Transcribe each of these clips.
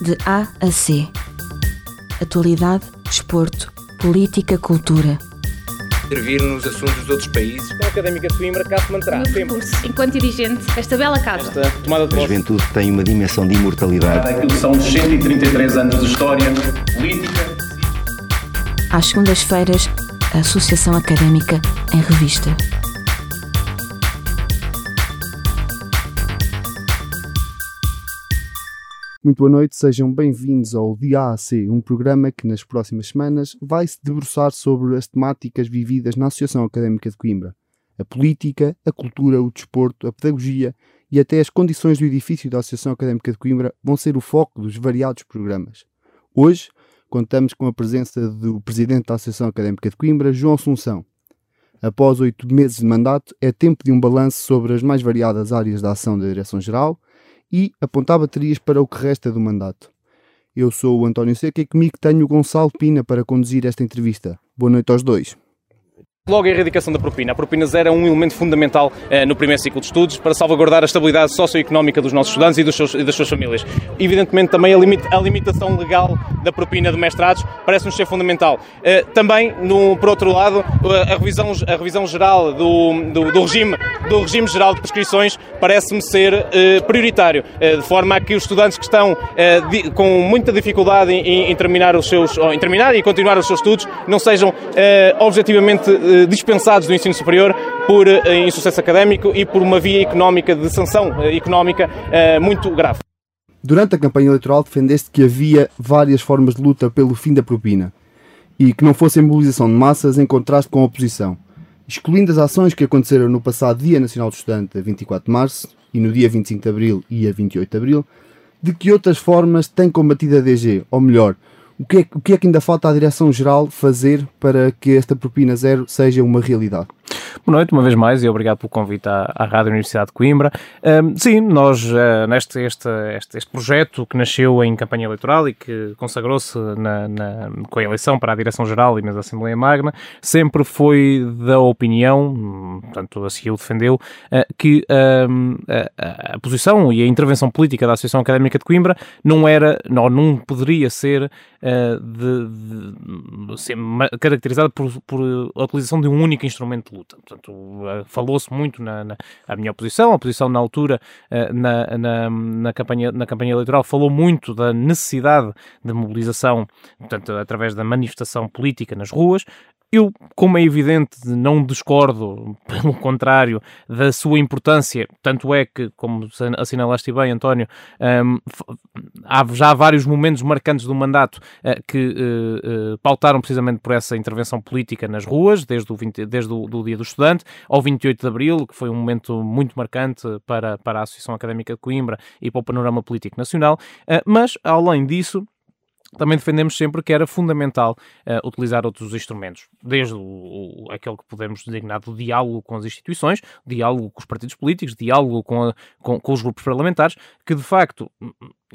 De A a C. Atualidade, desporto, política, cultura. Intervir nos assuntos dos outros países. A Académica de Coimbra cá se manterá sempre. enquanto dirigente desta bela casa. Esta tomada de A juventude tem uma dimensão de imortalidade. Aquilo que são 133 anos de história política. Às segundas-feiras, a Associação Académica em Revista. Muito boa noite, sejam bem-vindos ao DAAC, um programa que nas próximas semanas vai se debruçar sobre as temáticas vividas na Associação Académica de Coimbra. A política, a cultura, o desporto, a pedagogia e até as condições do edifício da Associação Académica de Coimbra vão ser o foco dos variados programas. Hoje, contamos com a presença do Presidente da Associação Académica de Coimbra, João Assunção. Após oito meses de mandato, é tempo de um balanço sobre as mais variadas áreas da ação da Direção-Geral e apontar baterias para o que resta do mandato. Eu sou o António Seca e comigo tenho o Gonçalo Pina para conduzir esta entrevista. Boa noite aos dois. Logo a erradicação da propina. A propina zero é um elemento fundamental eh, no primeiro ciclo de estudos para salvaguardar a estabilidade socioeconómica dos nossos estudantes e, dos seus- e das suas famílias. Evidentemente, também a, a limitação legal da propina de mestrados parece-nos ser fundamental. Eh, também, no, por outro lado, eh, a revisão, a revisão geral do, do, do regime, do regime geral de prescrições parece-me ser eh, prioritário, eh, de forma a que os estudantes que estão eh, di- com muita dificuldade em, em terminar os seus, em terminar e continuar os seus estudos não sejam objetivamente dispensados do ensino superior por eh, insucesso académico e por uma via económica de sanção eh, económica eh, muito grave. Durante a campanha eleitoral defendeste que havia várias formas de luta pelo fim da propina e que não fosse a mobilização de massas em contraste com a oposição. Excluindo as ações que aconteceram no passado Dia Nacional do Estudante, a 24 de março, e no dia 25 de abril e a 28 de abril, de que outras formas tem combatido a DG? Ou melhor, o que, é, o que é que ainda falta à Direção-Geral fazer para que esta propina zero seja uma realidade? Boa noite, uma vez mais, e obrigado pelo convite à, à Rádio Universidade de Coimbra. Ahm, sim, nós, ah, neste este, este, este projeto que nasceu em campanha eleitoral e que consagrou-se na, na- com a eleição para a Direção-Geral e mesmo a Assembleia Magna, sempre foi da opinião, hum, portanto, assim o defendeu, ah, que a, a- posição e a intervenção política da Associação Académica de Coimbra não era, não, não poderia ser ah, de, de- ser caracterizada por, por a utilização de um único instrumento de luta. Portanto, eh, falou-se muito na, na a minha oposição, a oposição na altura, eh, na, na, na, campanha, na campanha eleitoral, falou muito da necessidade de mobilização, portanto, através da manifestação política nas ruas. Eu, como é evidente, não discordo, pelo contrário, da sua importância, tanto é que, como assinalaste bem, António, hum, há já vários momentos marcantes do mandato eh, que eh, eh, pautaram precisamente por essa intervenção política nas ruas, desde o, 20 desde o do Dia do Estudante ao 28 de Abril, que foi um momento muito marcante para, para a Associação Académica de Coimbra e para o panorama político nacional, mas, além disso, também defendemos sempre que era fundamental eh, utilizar outros instrumentos, desde o, o- aquele que podemos designar do diálogo com as instituições, diálogo com os partidos políticos, diálogo com, a- com- com os grupos parlamentares, que de facto,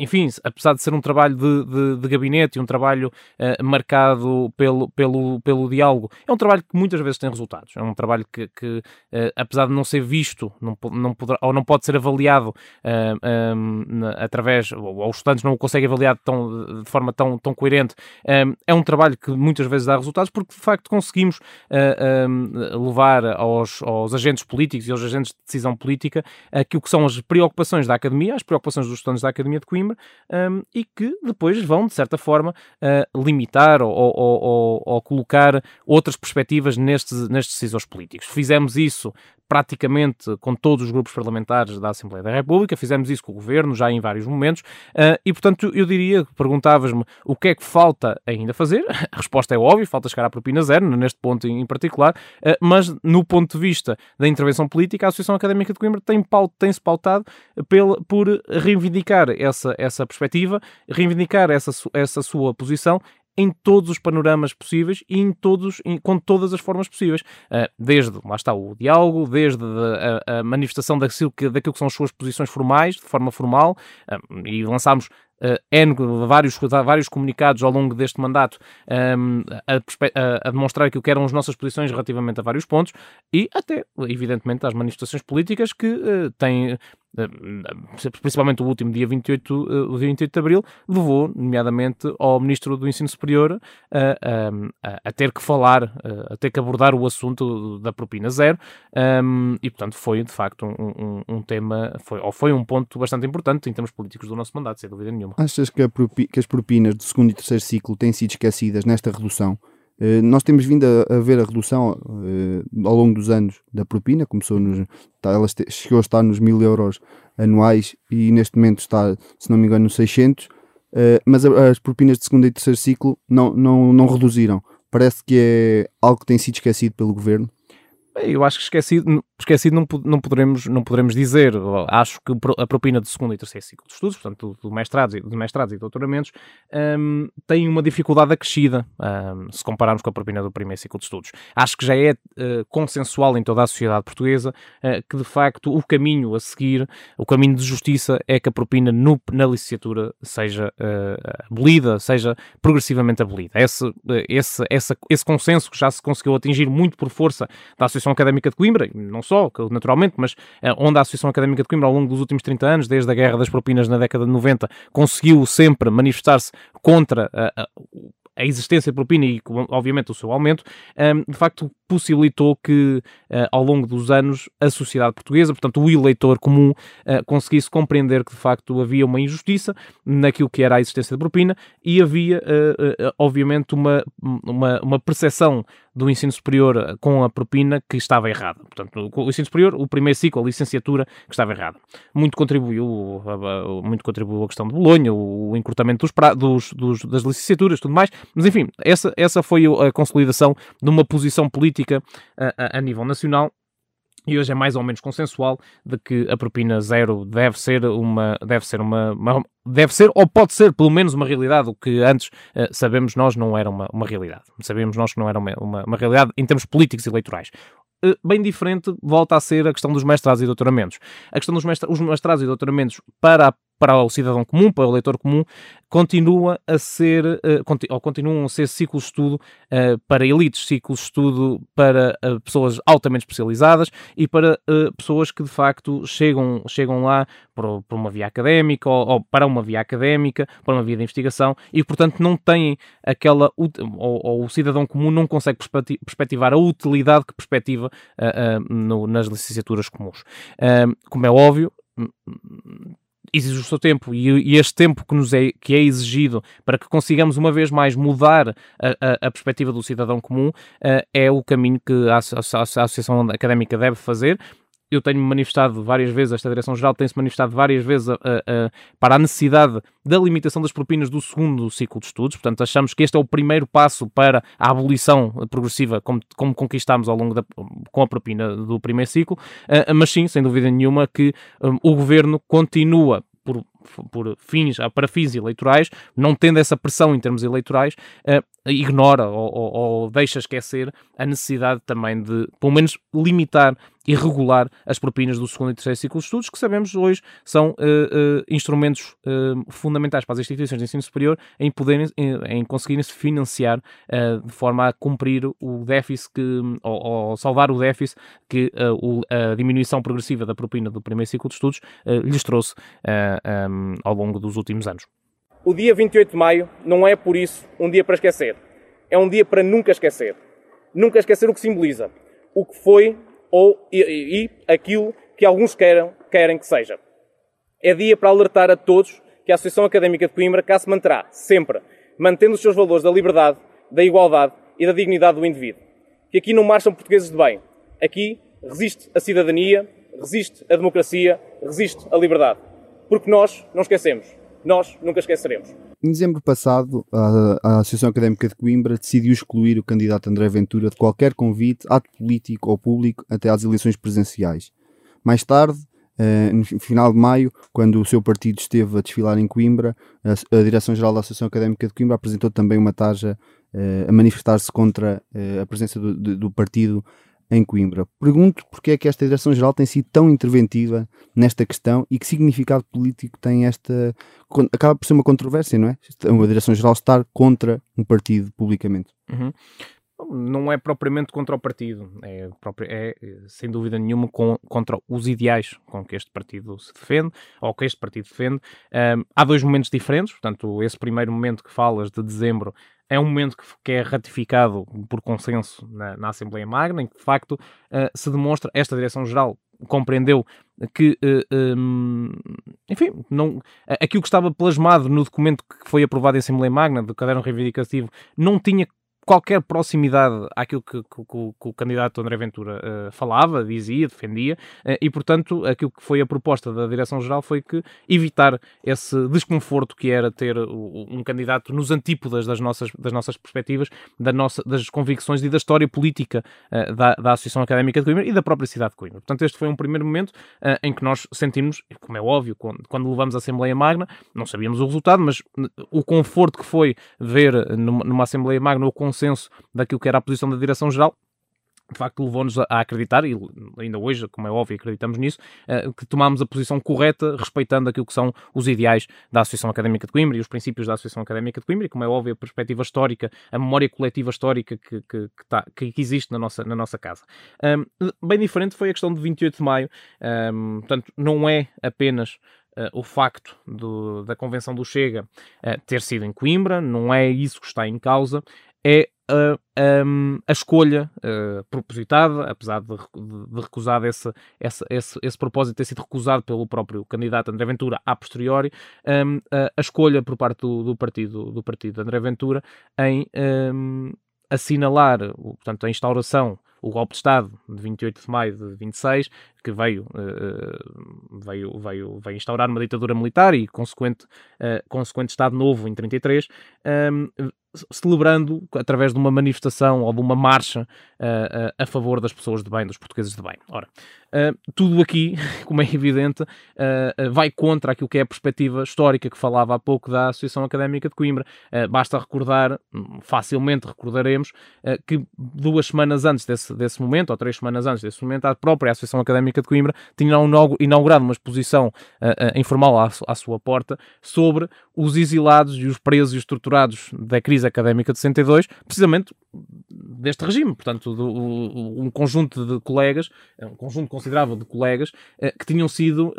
enfim, apesar de ser um trabalho de, de- de gabinete e um trabalho eh, marcado pelo, pelo, pelo diálogo, é um trabalho que muitas vezes tem resultados. É um trabalho que, que, eh, apesar de não ser visto, não, não poderá, ou não pode ser avaliado eh, eh, na- através, ou, ou os estudantes não o conseguem avaliar tão, de forma tão, tão coerente, eh, é um trabalho que muitas vezes dá resultados porque de facto conseguimos eh, eh, levar aos, aos agentes políticos e aos agentes de decisão política aquilo que são as preocupações da academia, as preocupações dos estudantes da Academia de Coimbra um, e que depois vão, de certa forma, uh, limitar ou, ou- ou- ou colocar outras perspectivas nestes, nestes decisores políticos. Fizemos isso praticamente com todos os grupos parlamentares da Assembleia da República, fizemos isso com o Governo já em vários momentos. Uh, e, portanto, eu diria, perguntavas-me o que é que falta ainda fazer, a resposta é óbvia, falta chegar à propina zero, neste ponto em particular, uh, mas no ponto de vista da intervenção política, a Associação Académica de Coimbra tem pau- tem-se pautado pela, por reivindicar essa, essa perspectiva, reivindicar essa, essa sua posição em todos os panoramas possíveis e em todos, em- com todas as formas possíveis. Uh, desde, lá está, o diálogo, desde a, a manifestação daquilo que, daquilo que são as suas posições formais, de forma formal, uh, e lançámos uh, N, vários, vários comunicados ao longo deste mandato um, a, a demonstrar aquilo que eram as nossas posições relativamente a vários pontos e até, evidentemente, às manifestações políticas que uh, têm principalmente o último dia 28, o dia 28 de Abril, levou, nomeadamente, ao Ministro do Ensino Superior a, a, a ter que falar, a ter que abordar o assunto da propina zero um, e, portanto, foi, de facto, um, um, um, tema, foi, ou foi um ponto bastante importante em termos políticos do nosso mandato, sem dúvida nenhuma. Achas que, que as propinas do segundo e terceiro ciclo têm sido esquecidas nesta redução? Uh, nós temos vindo a, a ver a redução uh, ao longo dos anos da propina, começou nos, tá, ela chegou a estar nos mil euros anuais e neste momento está, se não me engano, nos 600, uh, eh, mas as propinas de segundo e terceiro ciclo não, não, não reduziram. Parece que é algo que tem sido esquecido pelo governo. Eu acho que esquecido, esquecido não, não, poderemos, não poderemos dizer. Acho que a propina do segundo e terceiro ciclo de estudos, portanto, do, do mestrados, do mestrados e doutoramentos, um, tem uma dificuldade acrescida um, se compararmos com a propina do primeiro ciclo de estudos. Acho que já é uh, consensual em toda a sociedade portuguesa uh, que, de facto, o caminho a seguir, o caminho de justiça, é que a propina no, na licenciatura seja uh, abolida, seja progressivamente abolida. Esse, esse, esse, esse consenso que já se conseguiu atingir muito por força da Associação Associação Académica de Coimbra, não só, naturalmente, mas eh, onde a Associação Académica de Coimbra, ao longo dos últimos 30 anos, desde a Guerra das Propinas na década de 90, conseguiu sempre manifestar-se contra a, a, a existência de propina e, obviamente, o seu aumento, ehm, de facto possibilitou que, ao longo dos anos, a sociedade portuguesa, portanto, o eleitor comum, conseguisse compreender que, de facto, havia uma injustiça naquilo que era a existência de propina e havia, obviamente, uma, uma, uma percepção do ensino superior com a propina que estava errada. Portanto, o ensino superior, o primeiro ciclo, a licenciatura, que estava errada. Muito contribuiu, muito contribuiu a questão de Bolonha, o encurtamento dos, pra, dos, dos, das licenciaturas, tudo mais, mas enfim, essa, essa foi a consolidação de uma posição política política a, a nível nacional e hoje é mais ou menos consensual de que a propina zero deve ser uma deve ser uma, uma deve ser ou pode ser pelo menos uma realidade o que antes uh, sabemos nós não era uma, uma realidade. Sabemos nós que não era uma, uma, uma realidade em termos políticos e eleitorais. Uh, bem diferente volta a ser a questão dos mestrados e doutoramentos. A questão dos mestrados, os mestrados e doutoramentos para a para o cidadão comum, para o eleitor comum, continua a ser, conti ou continuam a ser ciclos de estudo uh, para elites, ciclos de estudo para uh, pessoas altamente especializadas e para pessoas que de facto chegam, chegam lá por, uma via académica ou, para uma via académica, para uma via de investigação e portanto não têm aquela, ou, o cidadão comum não consegue perspectivar a utilidade que perspectiva nas licenciaturas comuns. como é óbvio, exige o seu tempo e, este tempo que nos é, que é exigido para que consigamos uma vez mais mudar a, a, a perspectiva do cidadão comum uh, é o caminho que a, a, a Associação Académica deve fazer eu tenho manifestado várias vezes, esta Direção-Geral tem-se manifestado várias vezes a, a, a, para a necessidade da limitação das propinas do segundo ciclo de estudos. Portanto, achamos que este é o primeiro passo para a abolição progressiva, como, como conquistámos ao longo da, com a propina do primeiro ciclo. Uh, mas sim, sem dúvida nenhuma, que um, o governo continua por por fins, ah, para fins eleitorais, não tendo essa pressão em termos eleitorais, uh, ignora ou, ou, ou, deixa esquecer a necessidade também de, pelo menos, limitar e regular as propinas do segundo e terceiro ciclo de estudos, que sabemos hoje são uh, uh, instrumentos fundamentais para as instituições de ensino superior em, poderem, em, em conseguirem-se financiar de forma a cumprir o déficit, que, ou, ou salvar o déficit que o, a diminuição progressiva da propina do primeiro ciclo de estudos lhes trouxe um, ao longo dos últimos anos. O dia 28 de maio não é, por isso, um dia para esquecer. É um dia para nunca esquecer. Nunca esquecer o que simboliza, o que foi ou, e, e aquilo que alguns queiram, querem que seja. É dia para alertar a todos que a Associação Académica de Coimbra cá se manterá, sempre, mantendo os seus valores da liberdade, da igualdade e da dignidade do indivíduo. Que aqui não marcham portugueses de bem. Aqui resiste a cidadania, resiste a democracia, resiste a liberdade porque nós não esquecemos. Nós nunca esqueceremos. Em dezembro passado, a, a, Associação Académica de Coimbra decidiu excluir o candidato André Ventura de qualquer convite, ato político ou público até às eleições presenciais. Mais tarde, eh, no final de maio, quando o seu partido esteve a desfilar em Coimbra, a, a Direção-Geral da Associação Académica de Coimbra apresentou também uma taja eh, a manifestar-se contra eh, a presença do, do partido em Coimbra. Pergunto porque é que esta Direção-Geral tem sido tão interventiva nesta questão e que significado político tem esta. Acaba por ser uma controvérsia, não é? A Direção-Geral estar contra um partido publicamente. Uhum. não é propriamente contra o partido, é, é sem dúvida nenhuma com, contra os ideais com que este partido se defende, ou que este partido defende. Um, há dois momentos diferentes, portanto, esse primeiro momento que falas de dezembro é um momento que, é ratificado por consenso na, na, Assembleia Magna, em que de facto uh, se demonstra, esta Direção-Geral compreendeu que, uh, um, enfim, não, aquilo que estava plasmado no documento que foi aprovado em Assembleia Magna, do caderno reivindicativo, não tinha qualquer proximidade àquilo que, que, que, o candidato André Ventura uh, falava, dizia, defendia, uh, e portanto aquilo que foi a proposta da Direção-Geral foi que evitar esse desconforto que era ter um candidato nos antípodas das nossas, das nossas perspectivas, da nossa, das convicções e da história política uh, da, da Associação Académica de Coimbra e da própria cidade de Coimbra. Portanto, este foi um primeiro momento em que nós sentimos, como é óbvio, quando, quando levamos a Assembleia Magna, não sabíamos o resultado, mas o conforto que foi ver numa, numa Assembleia Magna o consenso daquilo que era a posição da Direção-Geral, de facto levou-nos a acreditar, e ainda hoje, como é óbvio, acreditamos nisso, eh, que tomámos a posição correta, respeitando aquilo que são os ideais da Associação Académica de Coimbra e os princípios da Associação Académica de Coimbra, e como é óbvio, a perspectiva histórica, a memória coletiva histórica que, que, que, tá, que existe na nossa, na nossa casa. Um, bem diferente foi a questão de 28 de maio, um, portanto, não é apenas Uh, o facto do, da Convenção do Chega uh, ter sido em Coimbra, não é isso que está em causa, é a, a, a escolha uh, propositada, apesar de, de, recusar esse, esse, esse, esse, propósito ter sido recusado pelo próprio candidato André Ventura a posteriori, a, a, escolha por parte do, do, partido, do partido André Ventura em assinalar portanto, a instauração o golpe de Estado de 28 de maio de 26, que veio, uh, veio, veio, veio instaurar uma ditadura militar e consequente, uh, consequente Estado novo em 33, um, celebrando através de uma manifestação ou de uma marcha uh, uh, a favor das pessoas de bem, dos portugueses de bem. Ora, uh, tudo aqui, como é evidente, vai contra aquilo que é a perspectiva histórica que falava há pouco da Associação Académica de Coimbra. basta recordar, hum, facilmente recordaremos, que duas semanas antes desse, desse momento, ou três semanas antes desse momento, a própria Associação Académica de Coimbra tinha inaugurado uma exposição informal à, à sua porta sobre os exilados e os presos e os da crise académica de 62, precisamente deste regime, portanto, do, um conjunto de colegas, é um conjunto considerável de colegas eh, que tinham sido,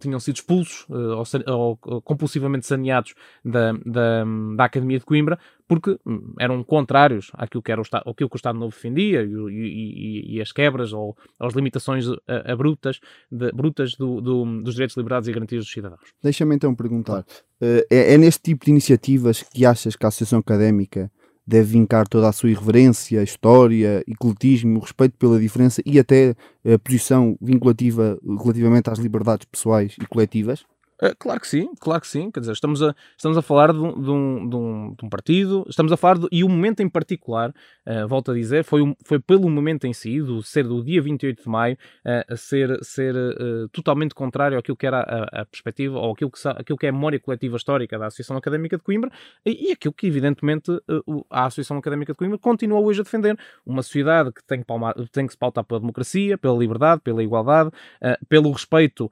tinham sido expulsos ou, ou, compulsivamente saneados da, da, da Academia de Coimbra porque hum, eram contrários àquilo que, era o, Estado, àquilo que o Estado Novo defendia e, e, e as quebras ou as limitações abruptas, de, brutas do, do, dos direitos, liberdades e garantias dos cidadãos. Deixa-me então perguntar, é, é neste tipo de iniciativas que achas que a Associação Académica deve vincar toda a sua irreverência, história, ecletismo, respeito pela diferença e até a posição vinculativa relativamente às liberdades pessoais e coletivas? Uh, claro que sim, claro que sim. Quer dizer, estamos a, estamos a falar de um, de, um, de, um, partido, estamos a falar de, e o momento em particular, uh, volto a dizer, foi, um, foi pelo momento em si, do ser do dia 28 de maio, uh, a ser, ser totalmente contrário àquilo que era a, a, perspectiva, ou aquilo que, aquilo que é a memória coletiva histórica da Associação Académica de Coimbra, e, e aquilo que, evidentemente, a Associação Académica de Coimbra continua hoje a defender. Uma sociedade que tem que, palmar, tem que se pautar pela democracia, pela liberdade, pela igualdade, pelo respeito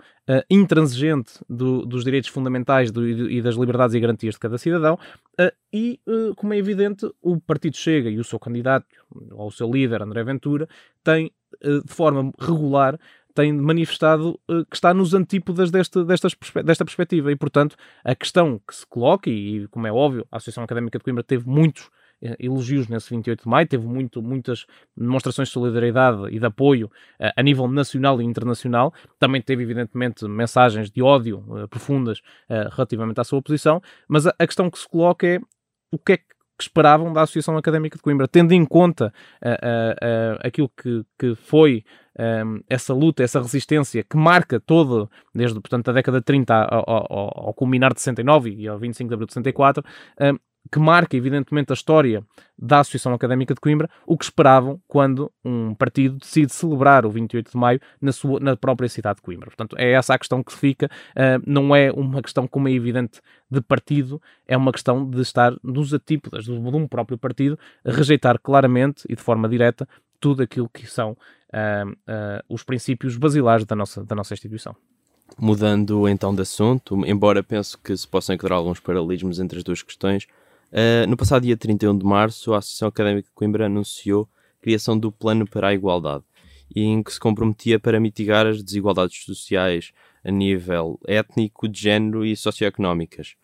intransigente do dos direitos fundamentais do, e das liberdades e garantias de cada cidadão. Uh, e, uh, como é evidente, o Partido Chega e o seu candidato, ou o seu líder, André Ventura, uh, de forma regular, tem manifestado uh, que está nos antípodas desta, desta perspectiva e, portanto, a questão que se coloca, e como é óbvio, a Associação Académica de Coimbra teve muitos elogios nesse 28 de maio, teve muito, muitas demonstrações de solidariedade e de apoio uh, a nível nacional e internacional, também teve evidentemente mensagens de ódio uh, profundas uh, relativamente à sua posição, mas a, questão que se coloca é o que é que esperavam da Associação Académica de Coimbra, tendo em conta aquilo que, que foi um, essa luta, essa resistência que marca todo, desde portanto, a década de 30 ao, ao, ao culminar de 69 e ao 25 de abril de 64, um, que marca evidentemente a história da Associação Académica de Coimbra, o que esperavam quando um partido decide celebrar o 28 de maio na, sua, na própria cidade de Coimbra. Portanto, é essa a questão que fica, uh, não é uma questão, como é evidente, de partido, é uma questão de estar nos atípodas de um próprio partido, rejeitar claramente e de forma direta tudo aquilo que são uh, uh, os princípios basilares da nossa, da nossa instituição. Mudando então de assunto, embora penso que se possam encontrar alguns paralelismos entre as duas questões, Uh, no passado dia 31 de março, a Associação Académica de Coimbra anunciou a criação do Plano para a Igualdade, em que se comprometia para mitigar as desigualdades sociais a nível étnico, de género e socioeconómicas.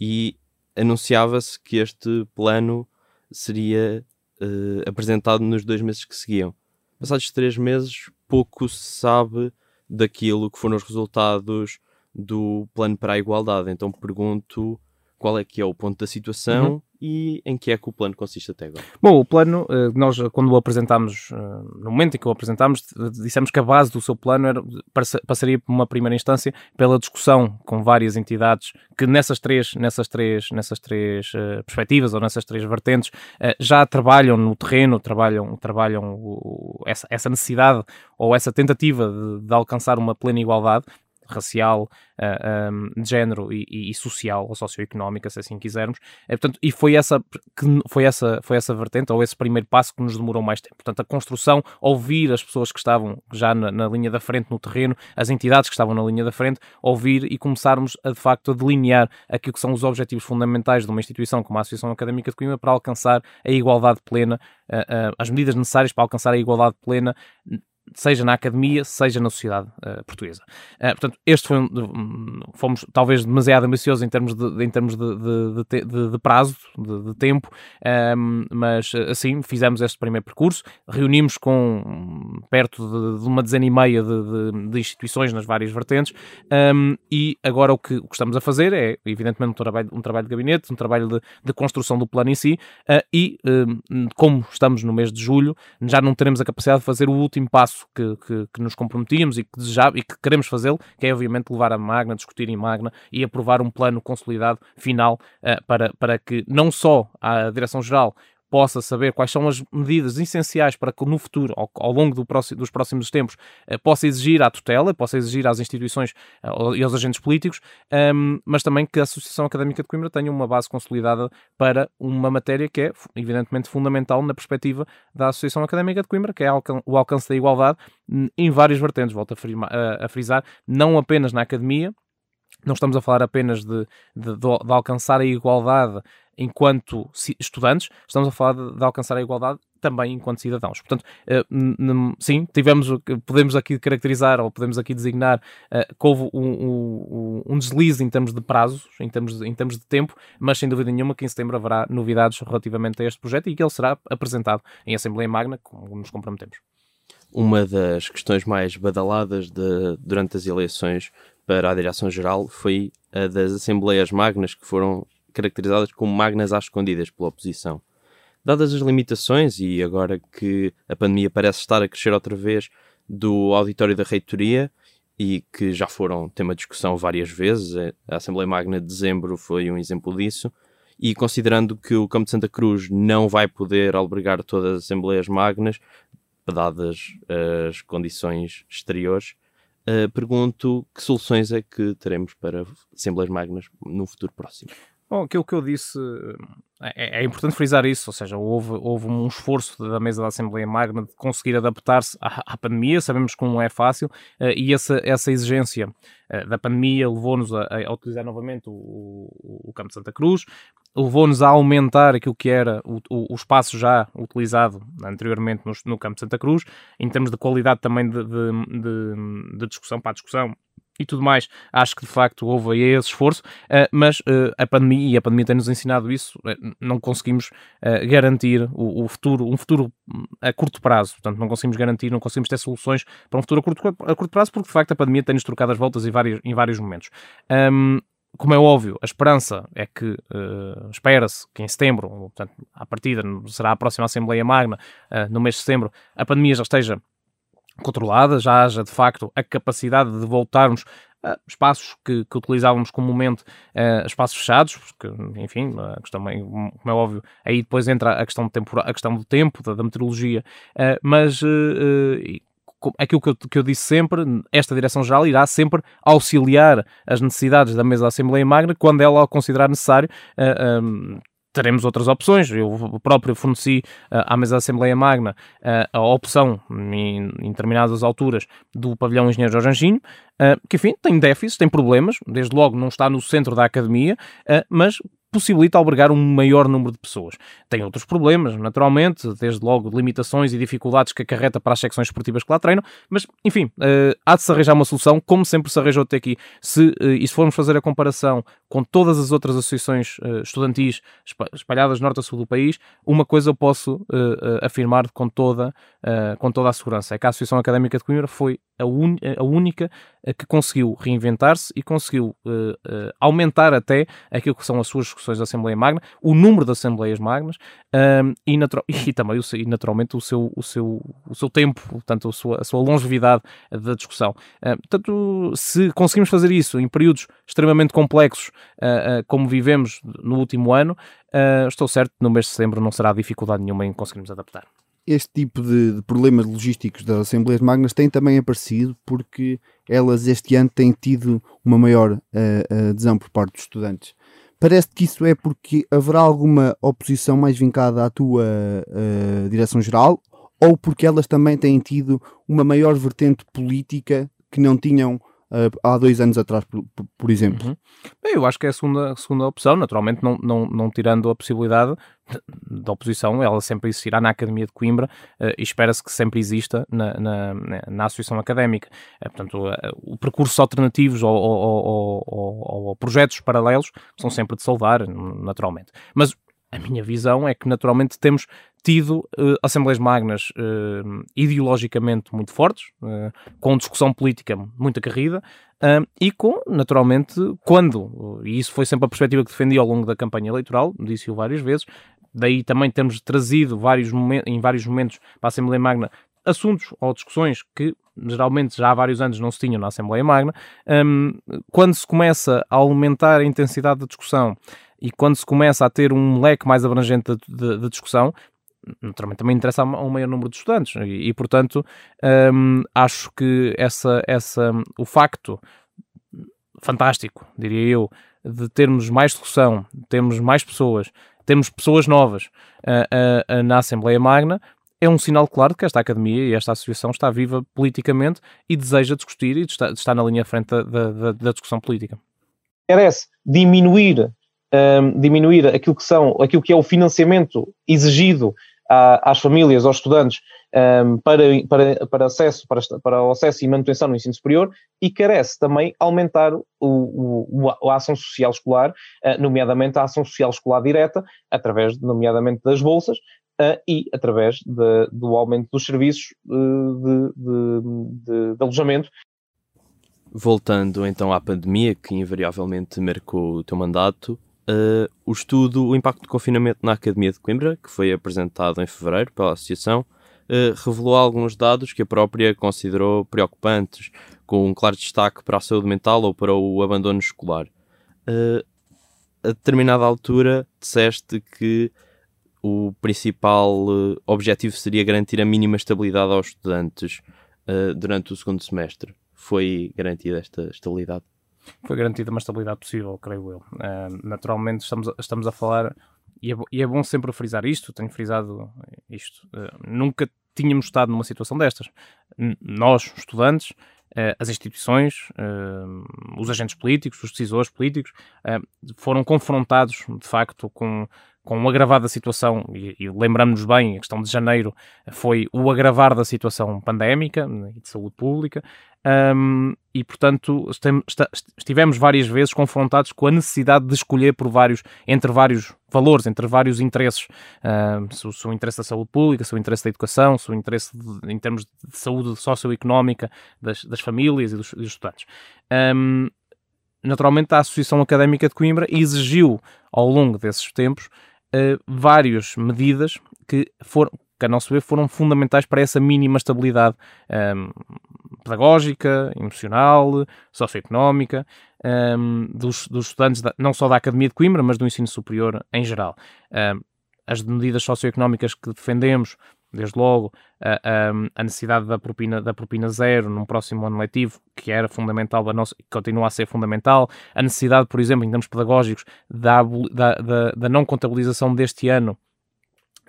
E anunciava-se que este plano seria uh, apresentado nos dois meses que seguiam. Passados três meses, pouco se sabe daquilo que foram os resultados do plano para a igualdade. Então pergunto qual é que é o ponto da situação uhum. e em que é que o plano consiste até agora. Bom, o plano, eh, nós quando o apresentámos, eh, no momento em que o apresentámos, dissemos que a base do seu plano era, passaria por uma primeira instância pela discussão com várias entidades que nessas três, nessas três, nessas três perspectivas ou nessas três vertentes já trabalham no terreno, trabalham, trabalham essa necessidade ou essa tentativa de, de alcançar uma plena igualdade racial, uh, ah, um, de género e, e, social ou socioeconómica, se assim quisermos. É, portanto, e foi essa, que, foi, essa, foi essa vertente, ou esse primeiro passo que nos demorou mais tempo. Portanto, a construção, ouvir as pessoas que estavam já na, na, linha da frente no terreno, as entidades que estavam na linha da frente, ouvir e começarmos a, de facto a delinear aquilo que são os objetivos fundamentais de uma instituição como a Associação Académica de Coimbra para alcançar a igualdade plena, uh, uh, as medidas necessárias para alcançar a igualdade plena seja na academia, seja na sociedade uh, portuguesa. Uh, portanto, este foi um, fomos talvez demasiado ambiciosos em termos de, em termos de, de, de, de prazo, de, tempo, ehm, mas assim fizemos este primeiro percurso, reunimos com perto de, uma dezena e meia de, instituições nas várias vertentes ehm, e agora o que, o que, estamos a fazer é, evidentemente, um trabalho, um trabalho de gabinete, um trabalho de, construção do plano em si uh, e, ehm, como estamos no mês de julho, já não teremos a capacidade de fazer o último passo passo que, que, que nos comprometíamos e que desejava e que queremos fazê-lo, que é obviamente levar a Magna, discutir em Magna e aprovar um plano consolidado final uh, para, para que não só a Direção-Geral possa saber quais são as medidas essenciais para que no futuro, ao, ao longo do próximo, dos próximos tempos, eh, possa exigir à tutela, possa exigir às instituições eh, e aos agentes políticos, um, ehm, mas também que a Associação Académica de Coimbra tenha uma base consolidada para uma matéria que é, evidentemente, fundamental na perspectiva da Associação Académica de Coimbra, que é o alcance da igualdade em várias vertentes, volto a frisar, não apenas na academia, não estamos a falar apenas de, de, de, alcançar a igualdade enquanto estudantes, estamos a falar de, de alcançar a igualdade também enquanto cidadãos. Portanto, uh, sim, tivemos, podemos aqui caracterizar ou podemos aqui designar uh, que houve um, um, um, deslize em termos de prazos, em termos de, em termos de tempo, mas sem dúvida nenhuma que em setembro haverá novidades relativamente a este projeto e que ele será apresentado em Assembleia Magna, como nos comprometemos. Uma das questões mais badaladas de, durante as eleições para a Direção-Geral foi a das Assembleias Magnas, que foram caracterizadas como magnas às escondidas pela oposição. Dadas as limitações e agora que a pandemia parece estar a crescer outra vez do auditório da reitoria e que já foram tema de discussão várias vezes, a Assembleia Magna de dezembro foi um exemplo disso, e considerando que o Campo de Santa Cruz não vai poder albergar todas as Assembleias Magnas, dadas as condições exteriores, uh, pergunto que soluções é que teremos para Assembleias Magnas no futuro próximo. Bom, aquilo que eu disse é, é, importante frisar isso, ou seja, houve, houve um esforço da mesa da Assembleia Magna de conseguir adaptar-se à, à, pandemia, sabemos que não é fácil, uh, e essa, essa exigência uh, da pandemia levou-nos a, a, utilizar novamente o, o, o, Campo de Santa Cruz, levou-nos a aumentar aquilo que era o, o, espaço já utilizado anteriormente no, no, Campo de Santa Cruz, em termos de qualidade também de, de, de, de discussão, para a discussão e tudo mais, acho que de facto houve aí esse esforço, uh, mas uh, a pandemia, e a pandemia tem-nos ensinado isso, uh, não conseguimos garantir o, o, futuro, um futuro a curto prazo, portanto não conseguimos garantir, não conseguimos ter soluções para um futuro a curto, a curto prazo, porque de facto a pandemia tem-nos trocado as voltas em vários, em vários momentos. Um, como é óbvio, a esperança é que uh, espera-se que em setembro, portanto, à partida será a próxima Assembleia Magna, uh, no mês de setembro, a pandemia já esteja controlada, já haja de facto a capacidade de voltarmos a espaços que, que utilizávamos comumente, uh, espaços fechados, porque, enfim, a questão, como é óbvio, aí depois entra a questão, tempora, a questão do tempo, da, da meteorologia, uh, mas uh, aquilo que eu, que eu, disse sempre, esta Direção-Geral irá sempre auxiliar as necessidades da mesa da Assembleia Magna quando ela considerar necessário. Uh, um, teremos outras opções. Eu próprio forneci uh, à mesa da Assembleia Magna uh, a opção, em, em, determinadas alturas, do pavilhão Engenheiro Jorge Anjinho, uh, que enfim tem déficits, tem problemas, desde logo não está no centro da academia, mas possibilita albergar um maior número de pessoas. Tem outros problemas, naturalmente, desde logo limitações e dificuldades que acarreta para as secções esportivas que lá treinam, mas, enfim, uh, há de se arranjar uma solução, como sempre se arranjou até aqui. Se, uh, e se formos fazer a comparação com todas as outras associações uh, estudantis espalhadas norte a sul do país, uma coisa eu posso afirmar com toda, com toda a segurança, é que a Associação Académica de Coimbra foi a, a única que conseguiu reinventar-se e conseguiu aumentar até aquilo que são as suas discussões da Assembleia Magna, o número de Assembleias Magnas um, e, natural, e, também, o, e naturalmente, o seu, o, seu, o seu tempo, portanto, a sua, a sua longevidade da discussão. Uh, portanto, se conseguimos fazer isso em períodos extremamente complexos, uh, uh, como vivemos no último ano, estou certo que no mês de setembro não será dificuldade nenhuma em conseguirmos adaptar este tipo de, de, problemas logísticos das Assembleias Magnas tem também aparecido porque elas este ano têm tido uma maior adesão por parte dos estudantes. Parece que isso é porque haverá alguma oposição mais vincada à tua uh, direção-geral ou porque elas também têm tido uma maior vertente política que não tinham há dois anos atrás, por, por exemplo? Uhum. Bem, eu acho que é a segunda, a segunda opção, naturalmente não, não, não tirando a possibilidade da oposição, ela sempre existirá na Academia de Coimbra uh, e espera-se que sempre exista na, na, na Associação Académica. Uh, portanto, uh, o percursos alternativos ou, ou, ou, ou, projetos paralelos são sempre de saudar, naturalmente. Mas a minha visão é que naturalmente temos tido uh, assembleias magnas uh, ideologicamente muito fortes, uh, com discussão política muito acarrida e com, naturalmente, quando, e isso foi sempre a perspectiva que defendi ao longo da campanha eleitoral, disse-o várias vezes, daí também temos trazido vários em vários momentos para a Assembleia Magna assuntos ou discussões que geralmente já há vários anos não se tinham na Assembleia Magna, um, quando se começa a aumentar a intensidade da discussão e quando se começa a ter um leque mais abrangente de, de, de discussão, naturalmente também interessa a um maior número de estudantes e, e portanto um, acho que essa, essa, o facto fantástico, diria eu, de termos mais discussão, termos mais pessoas, termos pessoas novas uh, uh, na Assembleia Magna, é um sinal claro de que esta academia e esta associação está viva politicamente e deseja discutir e está, está na linha à frente da, da, da discussão política. Merece diminuir, um, diminuir aquilo que, são, aquilo que é o financiamento exigido às famílias, aos estudantes, um, para, para, para, acesso, para, para o acesso e manutenção no ensino superior e carece também aumentar o, o, a ação social escolar, uh, nomeadamente a ação social escolar direta, através, nomeadamente, das bolsas, Uh, e através de, do aumento dos serviços uh, de, de, de, alojamento. Voltando então à pandemia, que invariavelmente marcou o teu mandato, uh, o estudo O Impacto do Confinamento na Academia de Coimbra, que foi apresentado em fevereiro pela Associação, revelou alguns dados que a própria considerou preocupantes, com um claro destaque para a saúde mental ou para o abandono escolar. a determinada altura, disseste que o principal uh, objetivo seria garantir a mínima estabilidade aos estudantes uh, durante o segundo semestre. Foi garantida esta estabilidade? Foi garantida uma estabilidade possível, creio eu. Uh, naturalmente, estamos, estamos a falar, e é, e é, bom sempre frisar isto, tenho frisado isto. nunca tínhamos estado numa situação destas. N nós, estudantes, as instituições, os agentes políticos, os decisores políticos, foram confrontados, de facto, com com o agravar da situação, e, e lembramos-nos bem, a questão de janeiro foi o agravar da situação pandémica né, e de saúde pública, um, e portanto estivemos várias vezes confrontados com a necessidade de escolher por vários, entre vários valores, entre vários interesses, um, se, se o interesse da saúde pública, se o interesse da educação, se o interesse de, em termos de saúde socioeconómica das, das famílias e dos, dos estudantes. Um, naturalmente a Associação Académica de Coimbra exigiu ao longo desses tempos uh, várias medidas que foram, que a nosso ver foram fundamentais para essa mínima estabilidade um, ehm, pedagógica, emocional, socioeconómica um, ehm, dos, dos, estudantes, da, não só da Academia de Coimbra, mas do ensino superior em geral. Um, ehm, as medidas socioeconómicas que defendemos desde logo a, a, a, necessidade da propina, da propina zero num próximo ano letivo, que era fundamental, nossa, continua a ser fundamental, a necessidade, por exemplo, em termos pedagógicos, da, da, da, da não contabilização deste ano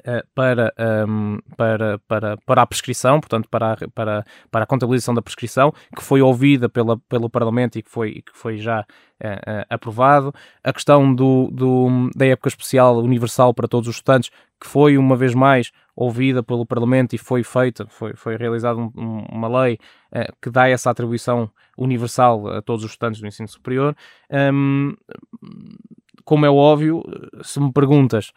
Uh, para, um, para, para, para a prescrição, portanto, para a, para, para a contabilização da prescrição, que foi ouvida pela, pelo Parlamento e que foi, que foi já uh, aprovado. A questão do, do, da época especial universal para todos os estudantes, que foi uma vez mais ouvida pelo Parlamento e foi feita, foi, foi realizada um, uma lei que dá essa atribuição universal a todos os estudantes do ensino superior. Um, como é óbvio, se me perguntas,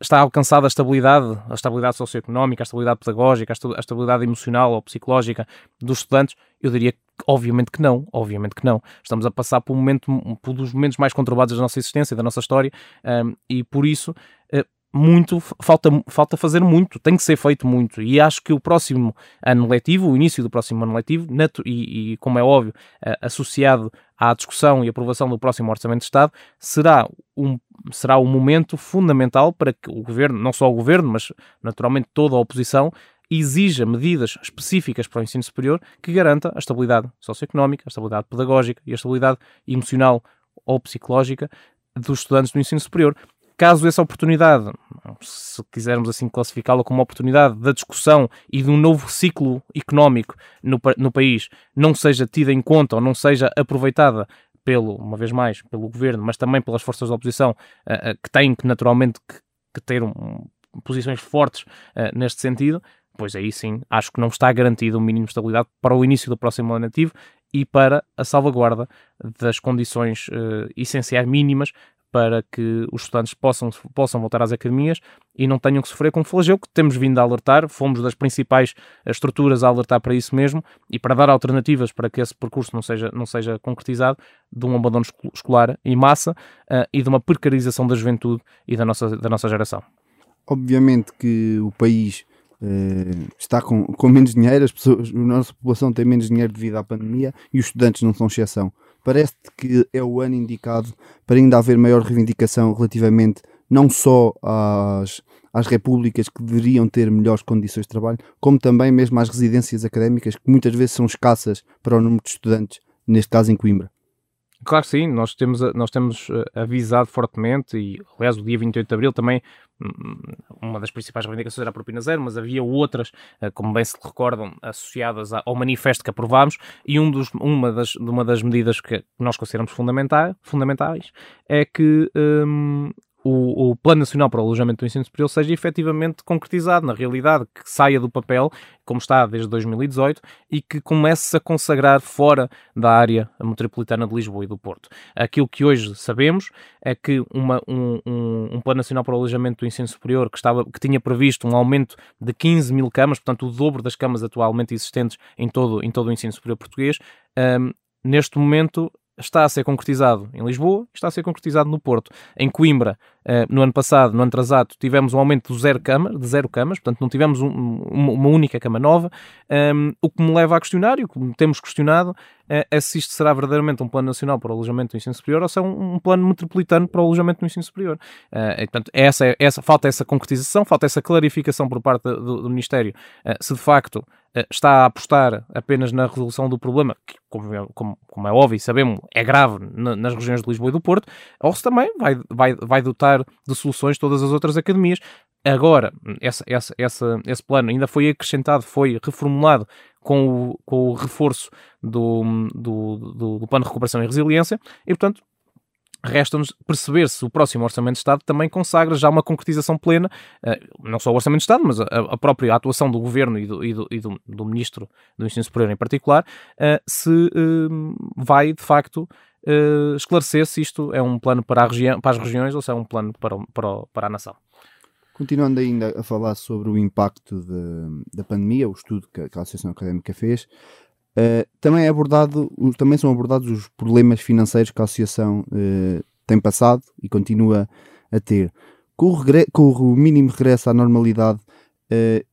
está alcançada a estabilidade, a estabilidade socioeconómica, a estabilidade pedagógica, a estabilidade emocional ou psicológica dos estudantes? Eu diria que, obviamente que não, obviamente que não. Estamos a passar por um momento, por um dos momentos mais conturbados da nossa existência, da nossa história, um, e por isso uh, muito, falta, falta fazer muito, tem que ser feito muito. E acho que o próximo ano letivo, o início do próximo ano letivo, e, e como é óbvio, associado à discussão e aprovação do próximo Orçamento de Estado, será um, será um momento fundamental para que o governo, não só o governo, mas naturalmente toda a oposição, exija medidas específicas para o ensino superior que garanta a estabilidade socioeconómica, a estabilidade pedagógica e a estabilidade emocional ou psicológica dos estudantes do ensino superior caso essa oportunidade, se quisermos assim classificá-la como uma oportunidade da discussão e de um novo ciclo económico no, no país não seja tida em conta ou não seja aproveitada pelo, uma vez mais, pelo governo, mas também pelas forças da oposição, uh, uh, que têm que naturalmente que, que ter um, posições fortes uh, neste sentido, pois aí sim, acho que não está garantido um mínimo de estabilidade para o início do próximo ano nativo e para a salvaguarda das condições essenciais mínimas para que os estudantes possam, possam voltar às academias e não tenham que sofrer com o flagelo que temos vindo a alertar. Fomos das principais eh, estruturas a alertar para isso mesmo e para dar alternativas para que esse percurso não seja, não seja concretizado de um abandono escolar em massa uh, e de uma precarização da juventude e da nossa, da nossa geração. Obviamente que o país Uh, está com, com menos dinheiro, as pessoas, a nossa população tem menos dinheiro devido à pandemia e os estudantes não são exceção parece que é o ano indicado para ainda haver maior reivindicação relativamente não só às, às repúblicas que deveriam ter melhores condições de trabalho, como também mesmo às residências académicas, que muitas vezes são escassas para o número de estudantes, neste caso em Coimbra. Claro que sim, nós temos, nós temos eh, avisado fortemente e, aliás, o dia 28 de Abril também, hum, uma das principais reivindicações era a propina zero, mas havia outras, eh, como bem se recordam, associadas ao manifesto que aprovámos e um dos, uma, das, uma das medidas que nós consideramos fundamentais, fundamentais é que hum, o, o, Plano Nacional para o Alojamento do Ensino Superior seja efetivamente concretizado na realidade, que saia do papel, como está desde 2018, e que comece a consagrar fora da área metropolitana de Lisboa e do Porto. Aquilo que hoje sabemos é que uma, um, um, um, Plano Nacional para o Alojamento do Ensino Superior que, estava, que tinha previsto um aumento de 15 mil camas, portanto o dobro das camas atualmente existentes em todo, em todo o ensino superior português, um, neste momento está a ser concretizado em Lisboa está a ser concretizado no Porto. Em Coimbra, no ano passado, no ano atrasado, tivemos um aumento de zero camas, de zero camas, portanto não tivemos um, uma única cama nova, um, ehm, o que me leva a questionar, e o que temos questionado, é, é se isto será verdadeiramente um plano nacional para o alojamento do ensino superior ou se é um, um plano metropolitano para o alojamento do ensino superior. Uh, e, portanto, essa, essa, falta essa concretização, falta essa clarificação por parte do, do Ministério, uh, se de facto está a apostar apenas na resolução do problema, que, como, é, como, como é óbvio sabemos, é grave na, nas regiões de Lisboa e do Porto, ou se também vai, vai, vai dotar de soluções todas as outras academias. Agora, essa, essa, essa, esse plano ainda foi acrescentado, foi reformulado com o, com o reforço do, do, do, do plano de recuperação e resiliência, e portanto Resta-nos perceber se o próximo Orçamento de Estado também consagra já uma concretização plena, eh, não só o Orçamento de Estado, mas a, própria atuação do Governo e do, e do, e do, Ministro do Ensino Superior em particular, eh, se eh, vai de facto esclarecer se isto é um plano para, para as regiões ou se é um plano para, para, para a nação. Continuando ainda a falar sobre o impacto de, da pandemia, o estudo que a, que a Associação Académica fez, uh, também, é abordado, também são abordados os problemas financeiros que a Associação uh, tem passado e continua a ter. Com o, com o mínimo regresso à normalidade, uh,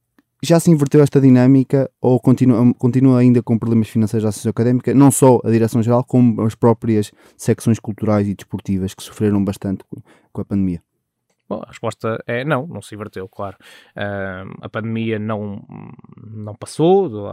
já se inverteu esta dinâmica ou continua, continua ainda com problemas financeiros da Associação Académica, não só a Direção-Geral, como as próprias secções culturais e desportivas que sofreram bastante com, com a pandemia? Bom, a resposta é não, não se inverteu, claro. Uh, a pandemia não, não passou,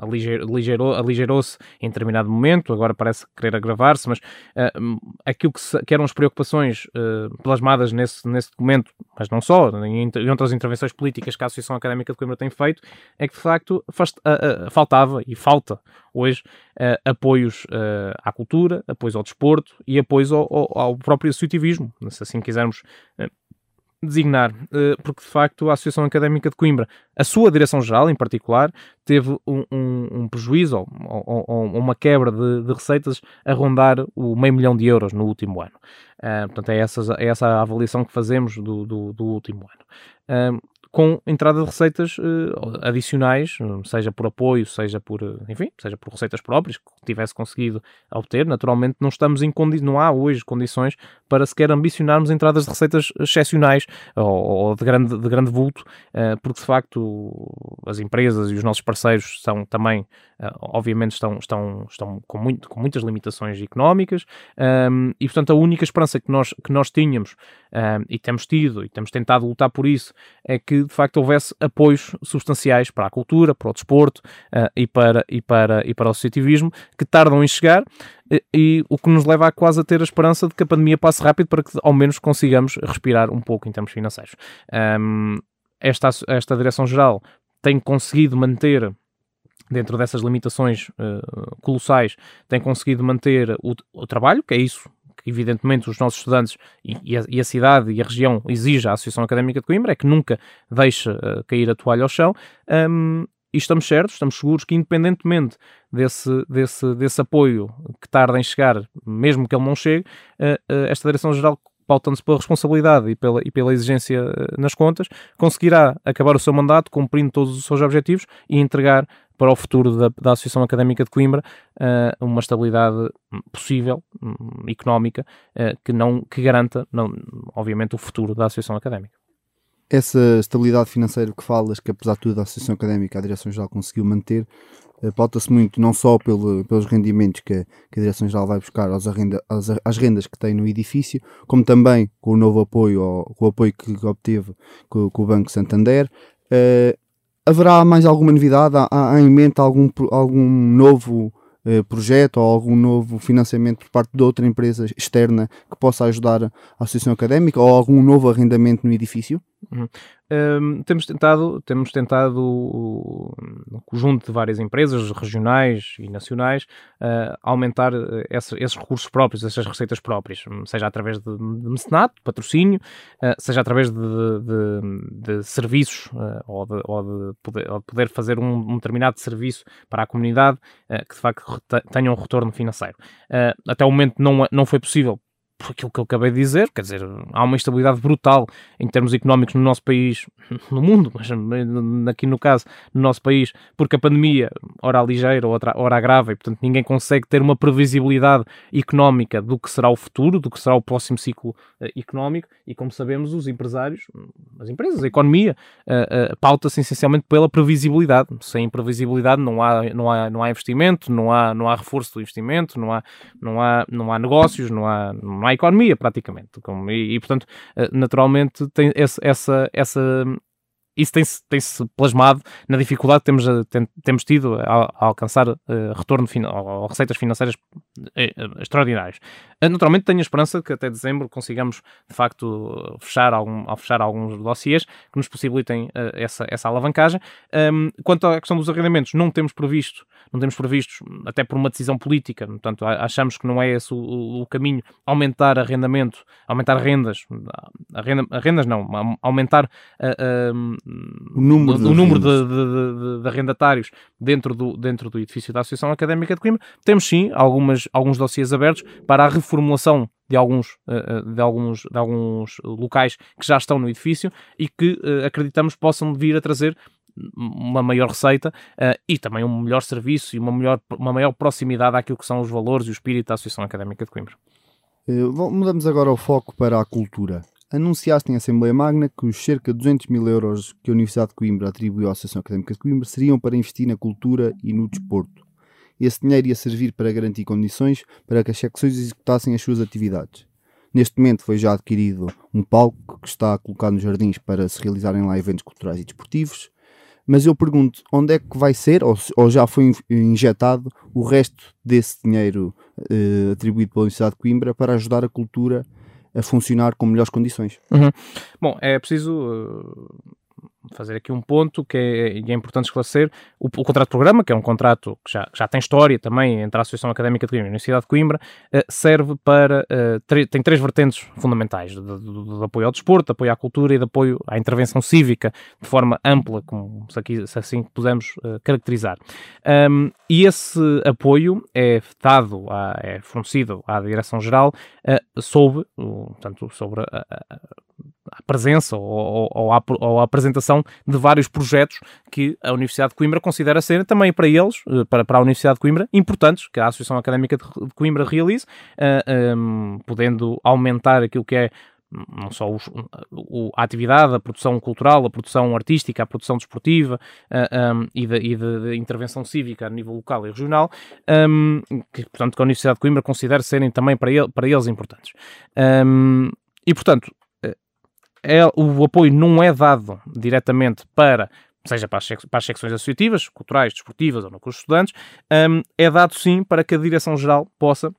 aligerou, aligerou-se em determinado momento, agora parece querer agravar-se, mas uh, aquilo que, se, que, eram as preocupações uh, plasmadas nesse, nesse documento, mas não só, em, em, outras intervenções políticas que a Associação Académica de Coimbra tem feito, é que de facto uh, faltava e falta hoje apoios à cultura, apoios ao desporto e apoios ao, ao, ao próprio associativismo, se assim quisermos designar, eh, porque de facto a Associação Académica de Coimbra, a sua direção-geral em particular, teve um, um, um prejuízo ou, ou, ou, uma quebra de, de, receitas a rondar o meio milhão de euros no último ano. Uh, portanto, é essa, é essa a avaliação que fazemos do, do, do último ano. Uh, com entrada de receitas uh, adicionais, seja por apoio, seja por, enfim, seja por receitas próprias, que tivesse conseguido obter. Naturalmente, não estamos em condi não há hoje condições para sequer ambicionarmos entradas de receitas excepcionais ou, ou de, grande, de grande vulto, uh, porque de facto as empresas e os nossos parceiros são também, uh, obviamente, estão, estão, estão com, muito, com muitas limitações económicas um, e, portanto, a única esperança que nós, que nós tínhamos um, e temos tido e temos tentado lutar por isso é que de facto houvesse apoios substanciais para a cultura, para o desporto uh, e, para, e, para, e para o associativismo que tardam em chegar e, o que nos leva a quase a ter a esperança de que a pandemia passe rápido para que ao menos consigamos respirar um pouco em termos financeiros. Um, esta, esta direção-geral tem conseguido manter dentro dessas limitações uh, colossais, tem conseguido manter o, o, trabalho, que é isso que evidentemente os nossos estudantes e, e, a, e, a, cidade e a região exige à Associação Académica de Coimbra, é que nunca deixe uh, cair a toalha ao chão. Um, e estamos certos, estamos seguros que independentemente desse, desse, desse apoio que tarda em chegar, mesmo que ele não chegue, uh, esta Direção-Geral pautando-se pela responsabilidade e pela, e pela exigência nas contas, conseguirá acabar o seu mandato cumprindo todos os seus objetivos e entregar para o futuro da, da Associação Académica de Coimbra uh, uma estabilidade possível, um, económica, uh, que, não, que garanta, não, obviamente, o futuro da Associação Académica. Essa estabilidade financeira que falas, que apesar de tudo a Associação Académica, a Direção-Geral conseguiu manter, pauta-se muito não só pelo, pelos rendimentos que, que a Direção-Geral vai buscar aos arrenda, às, às, rendas que tem no edifício, como também com o novo apoio, ou, com o apoio que obteve com, com o Banco Santander. Uh, haverá mais alguma novidade? Há, há em mente algum, algum novo eh, projeto ou algum novo financiamento por parte de outra empresa externa que possa ajudar a associação académica ou algum novo arrendamento no edifício? Uhum. Temos tentado, temos tentado conjunto de várias empresas regionais e nacionais uh, aumentar eh, esse, esses recursos próprios, essas receitas próprias, seja através de, de mecenato, patrocínio, uh, seja através de, de, de serviços uh, ou, de, ou, de poder, ou poder fazer um, um, determinado serviço para a comunidade que de facto tenha um retorno financeiro. até o momento não, não foi possível por aquilo que eu acabei de dizer, quer dizer, há uma instabilidade brutal em termos económicos no nosso país, no mundo, mas aqui no caso, no nosso país, porque a pandemia, ora ligeira, outra, ora agrava, e portanto ninguém consegue ter uma previsibilidade económica do que será o futuro, do que será o próximo ciclo uh, económico, e como sabemos, os empresários, as empresas, a economia, uh, uh, pauta-se essencialmente pela previsibilidade. Sem previsibilidade não há, não há, não há investimento, não há, não há reforço do investimento, não há, não há, não há negócios, não há, não há à economia, praticamente. E, e portanto, eh, naturalmente, tem essa, essa, isso tem-se tem -se plasmado na dificuldade que temos, tem, temos tido a, a alcançar uh, retorno ou, ou receitas financeiras uh, extraordinárias. Naturalmente tenho a esperança que até dezembro consigamos de facto fechar, algum, fechar alguns dossiês que nos possibilitem essa, essa alavancagem. Quanto à questão dos arrendamentos, não temos previsto não temos previstos, até por uma decisão política, portanto, achamos que não é esse o, o caminho, aumentar arrendamento, aumentar rendas, arrenda, rendas não, aumentar uh, o número, de, o número de, de, de, de, arrendatários dentro do, dentro do edifício da Associação Académica de Coimbra. Temos sim algumas, alguns dossiês abertos para a reformulação de alguns, de, alguns, de alguns locais que já estão no edifício e que acreditamos possam vir a trazer uma maior receita e também um melhor serviço e uma, melhor, uma maior proximidade àquilo que são os valores e o espírito da Associação Académica de Coimbra. Mudamos agora o foco para a cultura. Anunciaste em Assembleia Magna que os cerca de 200 mil euros que a Universidade de Coimbra atribuiu à Associação Académica de Coimbra seriam para investir na cultura e no desporto. Esse dinheiro ia servir para garantir condições para que as secções executassem as suas atividades. Neste momento foi já adquirido um palco que está colocado nos jardins para se realizarem lá eventos culturais e desportivos. Mas eu pergunto, onde é que vai ser, ou, já foi injetado, o resto desse dinheiro eh, atribuído pela Universidade de Coimbra para ajudar a cultura a funcionar com melhores condições? Uhum. Bom, é preciso uh, fazer aqui um ponto que é, é importante esclarecer. O, o, contrato de programa, que é um contrato que já, já tem história também entre a Associação Académica de Coimbra e a Universidade de Coimbra, uh, serve para. Uh, tem três vertentes fundamentais: de, de, de, apoio ao desporto, de apoio à cultura e de apoio à intervenção cívica de forma ampla, como se, aqui, se assim pudermos uh, caracterizar. Um, e esse apoio é dado, a, é fornecido à Direção-Geral sob, portanto, sobre a, a a presença ou, ou, ou, a, apresentação de vários projetos que a Universidade de Coimbra considera serem também para eles, eh, para, para a Universidade de Coimbra, importantes, que a Associação Académica de Coimbra realize, uh, eh, um, ehm, podendo aumentar aquilo que é não só os, o, a atividade, a produção cultural, a produção artística, a produção desportiva uh, eh, um, ehm, e, de, e de, intervenção cívica a nível local e regional, um, ehm, que, portanto, que a Universidade de Coimbra considera serem também para, ele, para eles importantes. Um, e, portanto, é, o apoio não é dado diretamente para seja para as, para as secções associativas, culturais, desportivas ou no curso de estudantes, um, é dado sim para que a Direção-Geral possa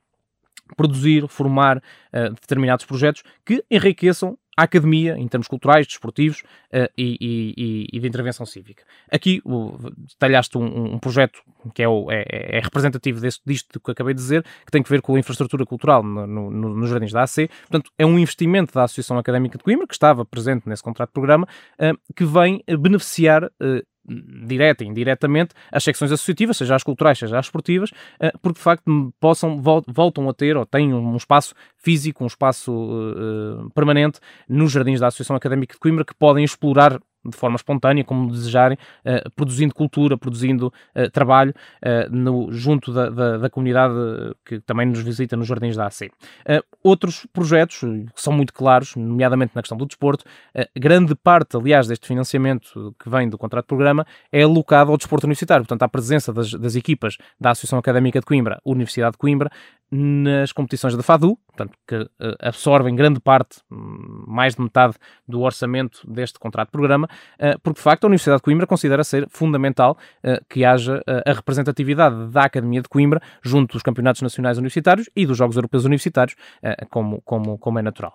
produzir, formar uh, determinados projetos que enriqueçam a academia, em termos culturais, desportivos uh, e, e, e, de intervenção cívica. Aqui uh, detalhaste um, um, projeto que é, o, é, é representativo deste, disto que acabei de dizer, que tem que ver com a infraestrutura cultural no, no, nos jardins da AC. Portanto, é um investimento da Associação Académica de Coimbra, que estava presente nesse contrato de programa, uh, que vem beneficiar uh, direta e indiretamente as secções associativas, seja as culturais, seja as esportivas, eh, porque de facto possam, voltam a ter ou têm um espaço físico, um espaço uh, permanente nos jardins da Associação Académica de Coimbra que podem explorar de forma espontânea, como desejarem, uh, produzindo cultura, produzindo uh, trabalho uh, no, junto da, da, da, comunidade que também nos visita nos Jardins da AC. outros projetos que são muito claros, nomeadamente na questão do desporto, grande parte, aliás, deste financiamento que vem do contrato de programa é alocado ao desporto universitário, portanto, à presença das, das equipas da Associação Académica de Coimbra, Universidade de Coimbra, nas competições da FADU, portanto, que uh, absorvem grande parte, hum, mais de metade do orçamento deste contrato de programa, uh, porque de facto a Universidade de Coimbra considera ser fundamental uh, que haja a representatividade da Academia de Coimbra junto dos campeonatos nacionais universitários e dos Jogos Europeus Universitários, como, como, como é natural.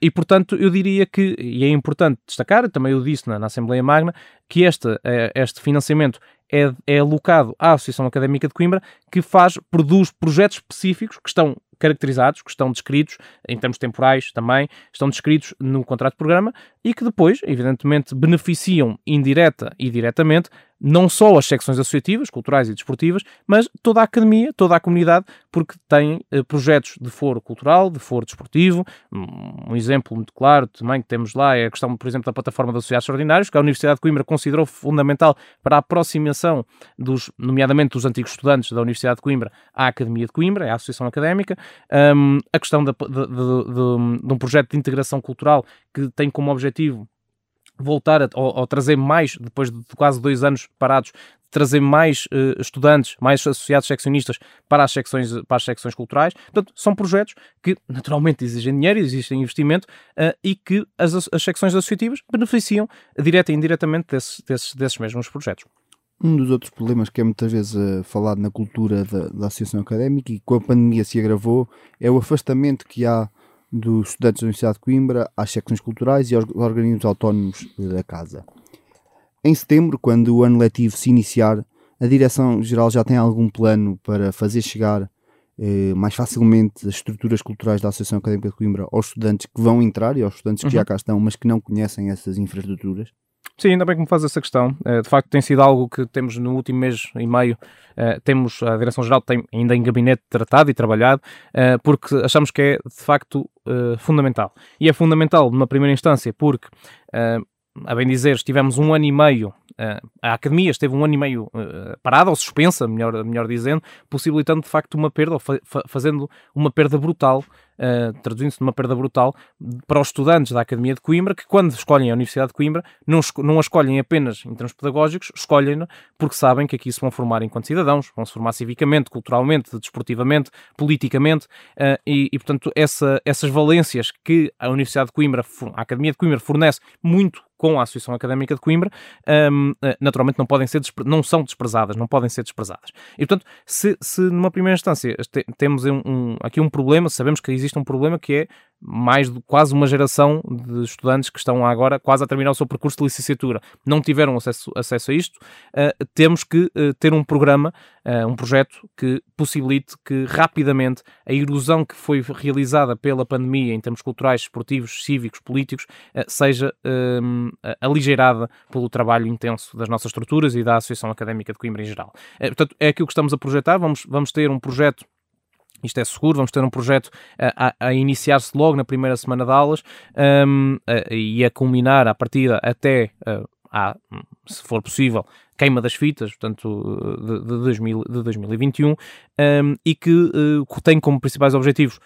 e portanto, eu diria que, e é importante destacar, também eu disse na, na Assembleia Magna, que este, este financiamento é, é alocado à Associação Académica de Coimbra, que faz, produz projetos específicos que estão caracterizados, que estão descritos em termos temporais também, estão descritos no contrato de programa e que depois, evidentemente, beneficiam indireta e diretamente não só as secções associativas, culturais e desportivas, mas toda a academia, toda a comunidade, porque têm eh, projetos de foro cultural, de foro desportivo. Um exemplo muito claro também que temos lá é a questão, por exemplo, da plataforma de associados extraordinários, que a Universidade de Coimbra considerou fundamental para a aproximação, dos, nomeadamente dos antigos estudantes da Universidade de Coimbra, à Academia de Coimbra, à Associação Académica. Um, a questão de, de, de, de um projeto de integração cultural que tem como objetivo voltar a, ou, ou, trazer mais, depois de quase dois anos parados, trazer mais uh, estudantes, mais associados seccionistas para as secções, para as secções culturais. Portanto, são projetos que naturalmente exigem dinheiro, exigem investimento uh, e que as, as secções associativas beneficiam direta e indiretamente desses, desses, desses mesmos projetos. Um dos outros problemas que é muitas vezes uh, falado na cultura da, da associação académica e com a pandemia se agravou é o afastamento que há dos estudantes da Universidade de Coimbra às secções culturais e aos organismos autónomos da casa. Em setembro, quando o ano letivo se iniciar, a Direção-Geral já tem algum plano para fazer chegar eh, mais facilmente as estruturas culturais da Associação Académica de Coimbra aos estudantes que vão entrar e aos estudantes que uhum. já cá estão, mas que não conhecem essas infraestruturas? Sim, ainda bem que me faz essa questão. Uh, de facto, tem sido algo que temos no último mês e meio, uh, temos, a Direção-Geral tem ainda em gabinete tratado e trabalhado, uh, porque achamos que é de facto fundamental. E é fundamental numa primeira instância porque, a bem dizer, estivemos um ano e meio, a Academia esteve um ano e meio parada ou suspensa, melhor, melhor dizendo, possibilitando de facto uma perda, ou fa fazendo uma perda brutal uh, traduzindo-se numa perda brutal para os estudantes da Academia de Coimbra, que quando escolhem a Universidade de Coimbra, não, não a escolhem apenas em termos pedagógicos, escolhem-na porque sabem que aqui se vão formar enquanto cidadãos, vão se formar civicamente, culturalmente, desportivamente, politicamente, uh, e, e, portanto essa, essas valências que a Universidade de Coimbra, a Academia de Coimbra fornece muito com a Associação Académica de Coimbra, um, eh, naturalmente não podem ser não são desprezadas, não podem ser desprezadas. E portanto, se, se numa primeira instância temos um, um, aqui um problema, sabemos que existe um problema que é mais de quase uma geração de estudantes que estão agora quase a terminar o seu percurso de licenciatura, não tiveram acesso, acesso a isto, uh, temos que uh, ter um programa, uh, um projeto que possibilite que rapidamente a erosão que foi realizada pela pandemia em termos culturais, esportivos, cívicos, políticos, seja um, aligeirada pelo trabalho intenso das nossas estruturas e da Associação Académica de Coimbra em geral. portanto, é aquilo que estamos a projetar, vamos, vamos ter um projeto isto é seguro, vamos ter um projeto a, a, iniciar-se logo na primeira semana de aulas um, a, e a culminar a partida até, uh, a, se for possível, queima das fitas, portanto, de, de, 2000, de 2021, um, e que uh, tem como principais objetivos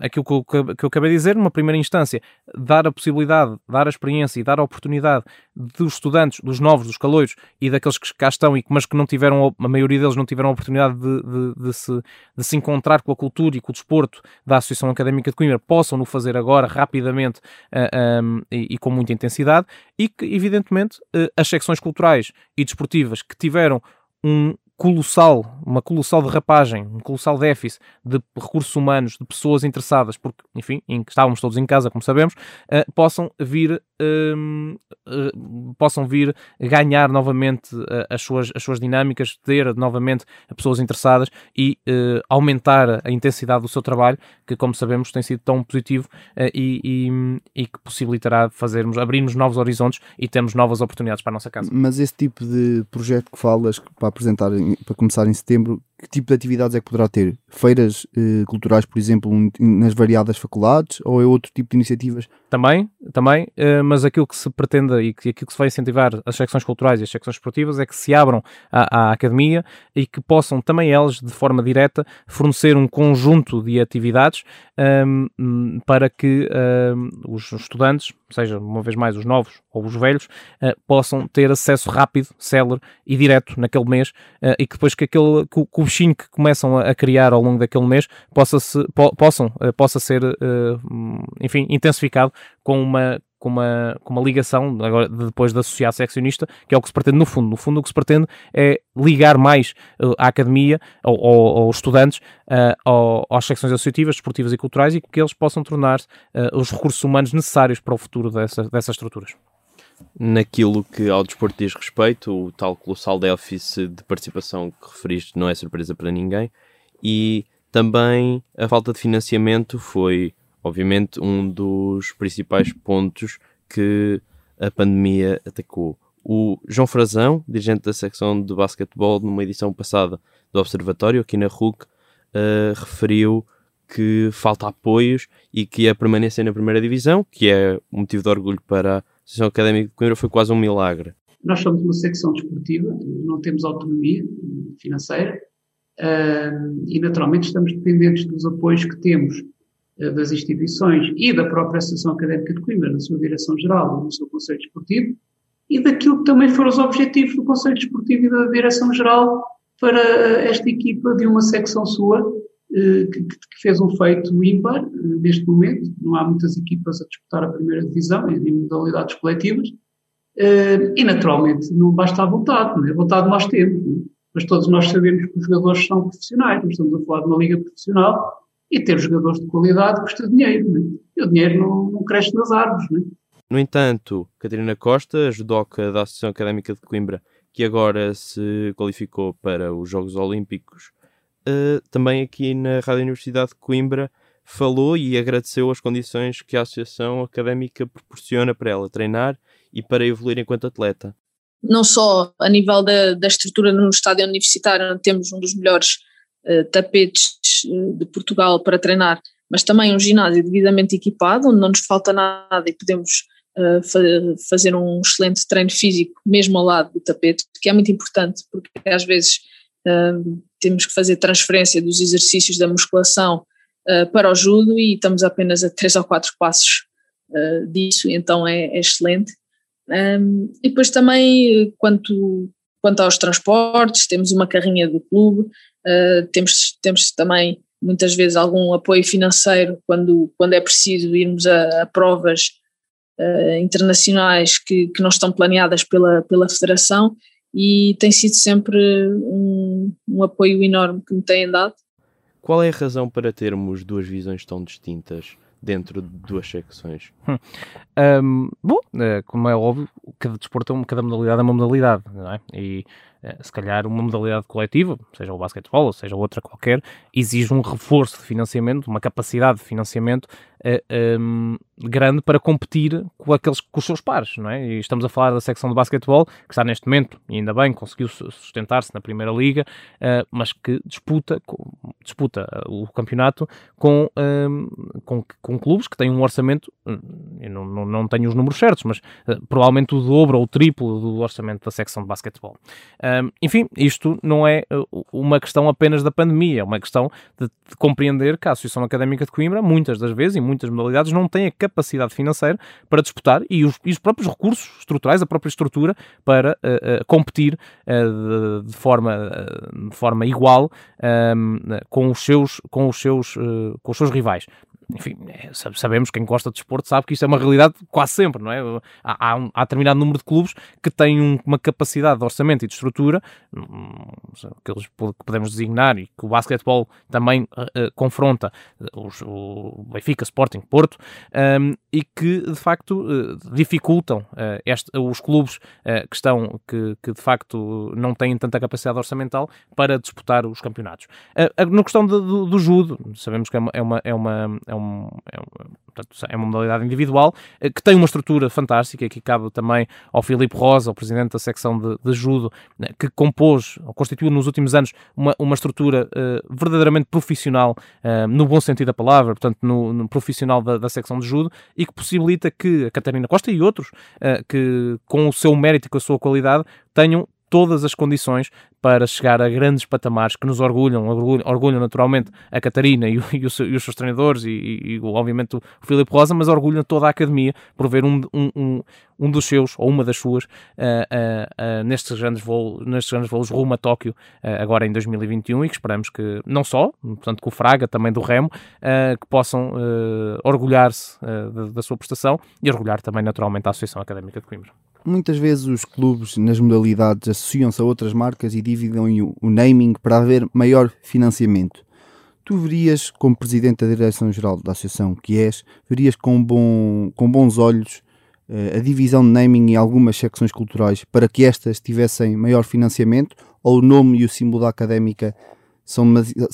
aquilo que eu, que eu acabei de dizer, numa primeira instância, dar a possibilidade, dar a experiência e dar a oportunidade dos estudantes, dos novos, dos caloiros e daqueles que cá estão, mas que não tiveram, a maioria deles não tiveram a oportunidade de, de, de, se, de se encontrar com a cultura e com o desporto da Associação Académica de Coimbra, possam no fazer agora, rapidamente uh, eh, um, e, e, com muita intensidade, e que, evidentemente, uh, as secções culturais e desportivas que tiveram um colossal, uma colossal derrapagem, um colossal déficit de recursos humanos, de pessoas interessadas, porque, enfim, estávamos todos em casa, como sabemos, uh, possam vir possam vir ganhar novamente as, suas, as suas dinâmicas, ter novamente pessoas interessadas e aumentar a intensidade do seu trabalho, que, como sabemos, tem sido tão positivo e, e, e, que possibilitará fazermos, abrirmos novos horizontes e termos novas oportunidades para a nossa casa. Mas esse tipo de projeto que falas para apresentar para começar em setembro, que tipo de atividades é que poderá ter? Feiras eh, culturais, por exemplo, nas variadas faculdades ou é outro tipo de iniciativas? Também, também, eh, mas aquilo que se pretende e que, aquilo que se vai incentivar as secções culturais e as secções esportivas é que se abram à, à academia e que possam também elas, de forma direta, fornecer um conjunto de atividades ehm, para que ehm, os estudantes, seja uma vez mais os novos ou os velhos, uh, possam ter acesso rápido, célere e direto naquele mês uh, e que depois que, aquele, que, que o bichinho que começam a, criar ao longo daquele mês possa, -se, po, possam, uh, possa ser, enfim, intensificado com uma, com uma, com uma ligação, agora, depois de associar seccionista, que é o que se pretende no fundo. No fundo, o que se pretende é ligar mais uh, à academia, ou, aos estudantes, uh, às secções associativas, desportivas e culturais e que eles possam tornar uh, os recursos humanos necessários para o futuro dessa, dessas estruturas. Naquilo que ao desporto diz respeito, o tal colossal déficit de participação que referiste não é surpresa para ninguém, e também a falta de financiamento foi obviamente, um dos principais pontos que a pandemia atacou. O João Frazão, dirigente da secção de basquetebol, numa edição passada do Observatório, aqui na RUC, uh, referiu que falta apoios e que a permanência na primeira divisão, que é um motivo de orgulho para a Associação Académica de Coimbra, foi quase um milagre. Nós somos uma secção desportiva, não temos autonomia financeira e, naturalmente, estamos dependentes dos apoios que temos eh, das instituições e da própria Associação Académica de Coimbra, na sua direção-geral, no seu Conselho Desportivo, e daquilo que também foram os objetivos do Conselho Desportivo e da Direção-Geral para esta equipa de uma secção sua, eh, que, que fez um feito ímpar eh, neste momento. Não há muitas equipas a disputar a primeira divisão em modalidades coletivas. E, naturalmente, não basta a vontade, não é? A vontade nós temos, é? mas todos nós sabemos que os jogadores são profissionais, nós estamos a falar de uma liga profissional e ter jogadores de qualidade custa dinheiro, né? e o dinheiro não, não cresce nas árvores. Né? No entanto, Catarina Costa, judoca da Associação Académica de Coimbra, que agora se qualificou para os Jogos Olímpicos, uh, também aqui na Rádio Universidade de Coimbra falou e agradeceu as condições que a Associação Académica proporciona para ela treinar e para evoluir enquanto atleta. Não só a nível da, da estrutura no estádio universitário, temos um dos melhores uh, tapetes eh, de Portugal para treinar, mas também um ginásio devidamente equipado, onde não nos falta nada e podemos uh, fa fazer um excelente treino físico mesmo ao lado do tapete, que é muito importante, porque às vezes uh, temos que fazer transferência dos exercícios da musculação uh, para o judo e estamos apenas a três ou quatro passos uh, disso, então é, é excelente. Um, e depois também, quanto, quanto aos transportes, temos uma carrinha do clube, uh, temos, temos também muitas vezes algum apoio financeiro quando, quando é preciso irmos a, a provas internacionais que, que não estão planeadas pela, pela Federação e tem sido sempre um, um apoio enorme que me têm dado. Qual é a razão para termos duas visões tão distintas dentro de duas secções? Hum. Um, bom, eh, como é óbvio, cada desporto, é cada modalidade é uma modalidade, não é? E se calhar uma modalidade coletiva, seja o basquetebol ou seja outra qualquer, exige um reforço de financiamento, uma capacidade de financiamento uh, eh, um, ehm, grande para competir com aqueles com os seus pares, não é? E estamos a falar da secção de basquetebol, que está neste momento, e ainda bem, conseguiu sustentar-se na primeira liga, uh, mas que disputa, disputa o campeonato com, ehm, com, com, clubes que têm um orçamento, hum, eu não, não, não tenho os números certos, mas uh, provavelmente o dobro ou o triplo do orçamento da secção de basquetebol. Enfim, isto não é uh, uma questão apenas da pandemia, é uma questão de, de, compreender que a Associação Académica de Coimbra, muitas das vezes, em muitas modalidades, não tem a capacidade financeira para disputar e os, e os próprios recursos estruturais, a própria estrutura para uh, uh, competir uh, de, de, forma, de forma igual com os seus, com os seus, com os seus rivais enfim, é, sabemos, quem gosta de desporto sabe que isto é uma realidade quase sempre, não é? Há, um, há determinado número de clubes que têm um, uma capacidade de orçamento e de estrutura, hum, aqueles que podemos designar, e que o basquetebol também uh, confronta os, o Benfica, Sporting, Porto, um, e que de facto uh, dificultam uh, este, os clubes que estão, que, que, de facto não têm tanta capacidade orçamental para disputar os campeonatos. na questão de, do, do judo, sabemos que é uma, é uma, é uma, é um, é, portanto, é uma modalidade individual eh, que tem uma estrutura fantástica, que cabe também ao Filipe Rosa, o presidente da secção de, de judo, né, que compôs, ou constituiu nos últimos anos uma, uma estrutura uh, verdadeiramente profissional, uh, no bom sentido da palavra, portanto, no, no profissional da, da, secção de judo, e que possibilita que a Catarina Costa e outros, uh, que com o seu mérito e com a sua qualidade, tenham todas as condições para chegar a grandes patamares que nos orgulham, orgulham, orgulham naturalmente a Catarina e, e, e, os seus treinadores e, e, obviamente o Filipe Rosa, mas orgulham toda a academia por ver um, um, um, um dos seus ou uma das suas uh, uh, uh, nestes, grandes voos, nestes grandes voos rumo a Tóquio agora em 2021 e que esperamos que não só, portanto com o Fraga, também do Remo, que possam orgulhar-se da sua prestação e orgulhar também naturalmente a Associação Académica de Coimbra. Muitas vezes os clubes nas modalidades associam-se a outras marcas e dividem o naming para haver maior financiamento. Tu verias, como Presidente da Direção-Geral da Associação que és, verias com, bom, com bons olhos uh, a divisão de naming em algumas secções culturais para que estas tivessem maior financiamento ou o nome e o símbolo da académica são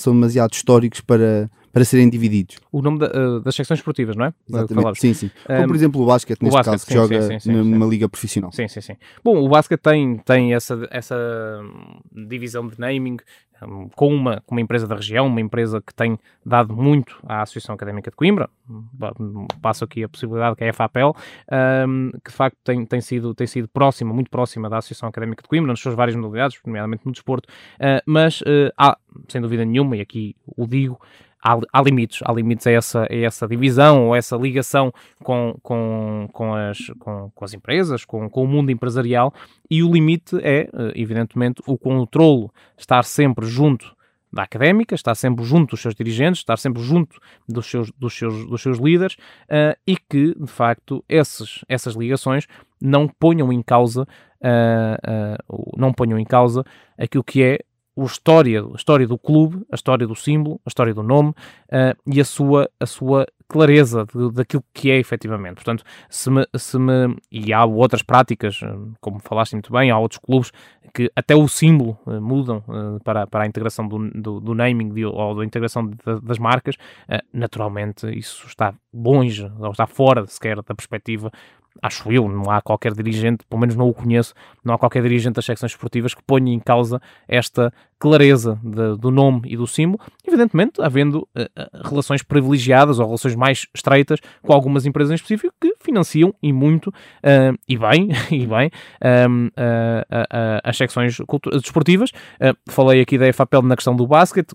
demasiado históricos para, para serem divididos. O nome da, uh, das secções esportivas, não é? Exatamente. Sim, sim. Como, por exemplo, o basquete, neste o basquete, caso, que sim, joga sim, sim, numa liga profissional. Sim, sim, sim. Bom, o basquete tem, tem essa, essa divisão de naming um, com uma, com uma empresa da região, uma empresa que tem dado muito à Associação Académica de Coimbra. Passo aqui a possibilidade que é a FAPEL, um, que de facto tem, tem, sido, tem sido próxima, muito próxima da Associação Académica de Coimbra, nas suas várias modalidades, nomeadamente no desporto, uh, mas uh, há, sem dúvida nenhuma, e aqui o digo, há, há, limites, há limites a essa, a essa divisão ou essa ligação com, com, com, as, com, com as empresas, com, com o mundo empresarial, e o limite é, eh, evidentemente, o controlo, estar sempre junto da académica, estar sempre junto dos seus dirigentes, estar sempre junto dos seus, dos seus, dos seus líderes uh, e que, de facto, esses, essas ligações não ponham em causa, uh, uh, não ponham em causa aquilo que é a história, a história do clube, a história do símbolo, a história do nome uh, e a sua, a sua clareza de, daquilo que é efetivamente. Portanto, se me, se me, e há outras práticas, eh, como falaste muito bem, há outros clubes que até o símbolo uh, mudam uh, para, para a integração do, do, do naming de, ou da integração de, das marcas. naturalmente, isso está longe, ou está fora sequer da perspectiva acho eu, não há qualquer dirigente, pelo menos não o conheço, não há qualquer dirigente das secções esportivas que ponha em causa esta clareza de, do nome e do símbolo, evidentemente havendo uh, relações privilegiadas ou relações mais estreitas com algumas empresas em específico que financiam e muito, uh, e bem, e bem, uh, as secções desportivas. falei aqui da EFAPEL na questão do basquete,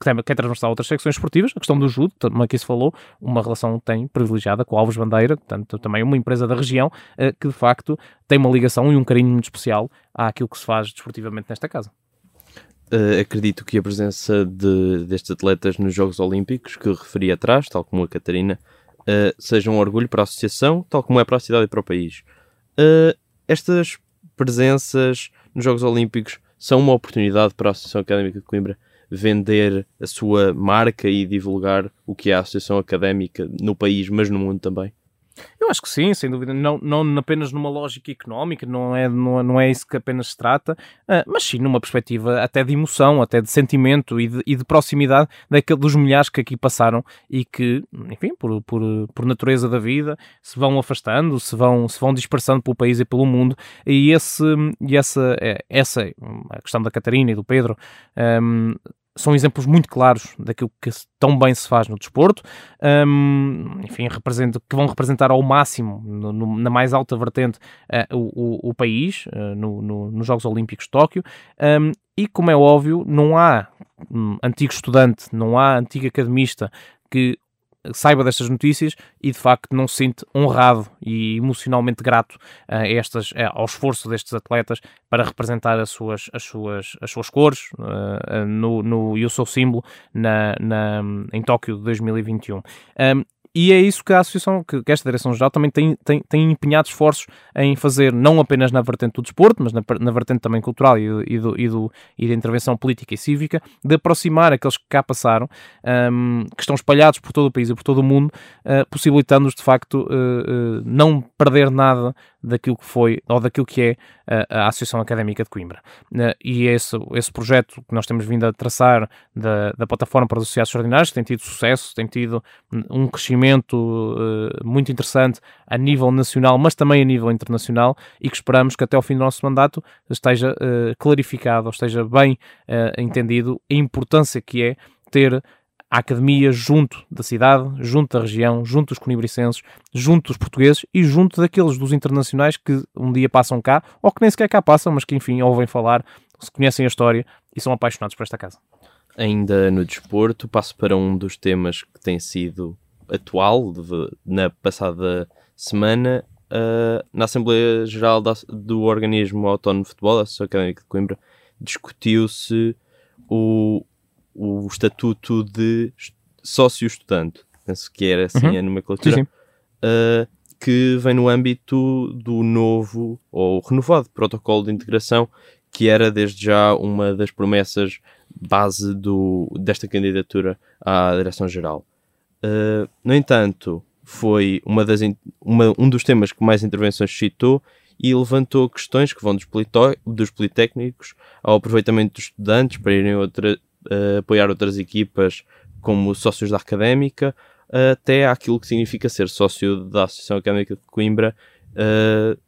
que, é transversal a outras secções esportivas, a questão do judo, como aqui se falou, uma relação tem privilegiada com Alves Bandeira, portanto, também uma empresa da região, uh, que de facto tem uma ligação e um carinho muito especial àquilo que se faz desportivamente nesta casa. Uh, acredito que a presença de, destes atletas nos Jogos Olímpicos, que referi atrás, tal como a Catarina, uh, seja um orgulho para a associação, tal como é para a cidade e para o país. Uh, estas presenças nos Jogos Olímpicos são uma oportunidade para a Associação Académica de Coimbra vender a sua marca e divulgar o que é a Associação Académica no país, mas no mundo também? Eu acho que sim, sem dúvida. Não, não apenas numa lógica económica, não é, não, não é isso que apenas se trata, uh, mas sim numa perspectiva até de emoção, até de sentimento e de, e de proximidade daquele, dos milhares que aqui passaram e que, enfim, por, por, por natureza da vida, se vão afastando, se vão, se vão dispersando pelo país e pelo mundo. E, esse, e essa, é, essa, a questão da Catarina e do Pedro, um, são exemplos muito claros daquilo que tão bem se faz no desporto, um, enfim, que vão representar ao máximo, no, no, na mais alta vertente, uh, o, o, país, uh, no, nos Jogos Olímpicos de Tóquio, um, e como é óbvio, não há um, antigo estudante, não há antigo academista que saiba destas notícias e de facto não se sente honrado e emocionalmente grato a estas, ao esforço destes atletas para representar as suas, as suas, as suas cores uh, no, no, e o seu símbolo na, na, em Tóquio de 2021. Um, e é isso que a Associação, que, que esta Direção-Geral também tem, tem, tem empenhado esforços em fazer, não apenas na vertente do desporto, mas na, na vertente também cultural e, e, do, e, do, e da intervenção política e cívica, de aproximar aqueles que cá passaram, um, que estão espalhados por todo o país e por todo o mundo, uh, possibilitando-os de facto uh, uh, não perder nada daquilo que foi ou daquilo que é a, Associação Académica de Coimbra. e esse, esse projeto que nós temos vindo a traçar da, da plataforma para os associados extraordinários tem tido sucesso, tem tido um crescimento uh, muito interessante a nível nacional, mas também a nível internacional e que esperamos que até ao fim do nosso mandato esteja uh, clarificado, ou esteja bem uh, entendido a importância que é ter a academia junto da cidade, junto da região, junto dos conibricenses, junto dos portugueses e junto daqueles dos internacionais que um dia passam cá, ou que nem sequer cá passam, mas que enfim ouvem falar, se conhecem a história e são apaixonados por esta casa. Ainda no desporto, passo para um dos temas que tem sido atual de, na passada semana. Uh, na Assembleia Geral da, do Organismo Autónomo de Futebol, a Associação Académica de Coimbra, discutiu-se o, o estatuto de sócio-estudante, penso que era assim uhum. a nomenclatura, sim, sim. Uh, que vem no âmbito do novo ou renovado protocolo de integração, que era desde já uma das promessas base do, desta candidatura à Direção-Geral. Uh, no entanto, foi uma das, uma, um dos temas que mais intervenções citou e levantou questões que vão dos, dos politécnicos ao aproveitamento dos estudantes para irem outra, uh, apoiar outras equipas como sócios da académica, uh, até aquilo que significa ser sócio da Associação Académica de Coimbra. Uh,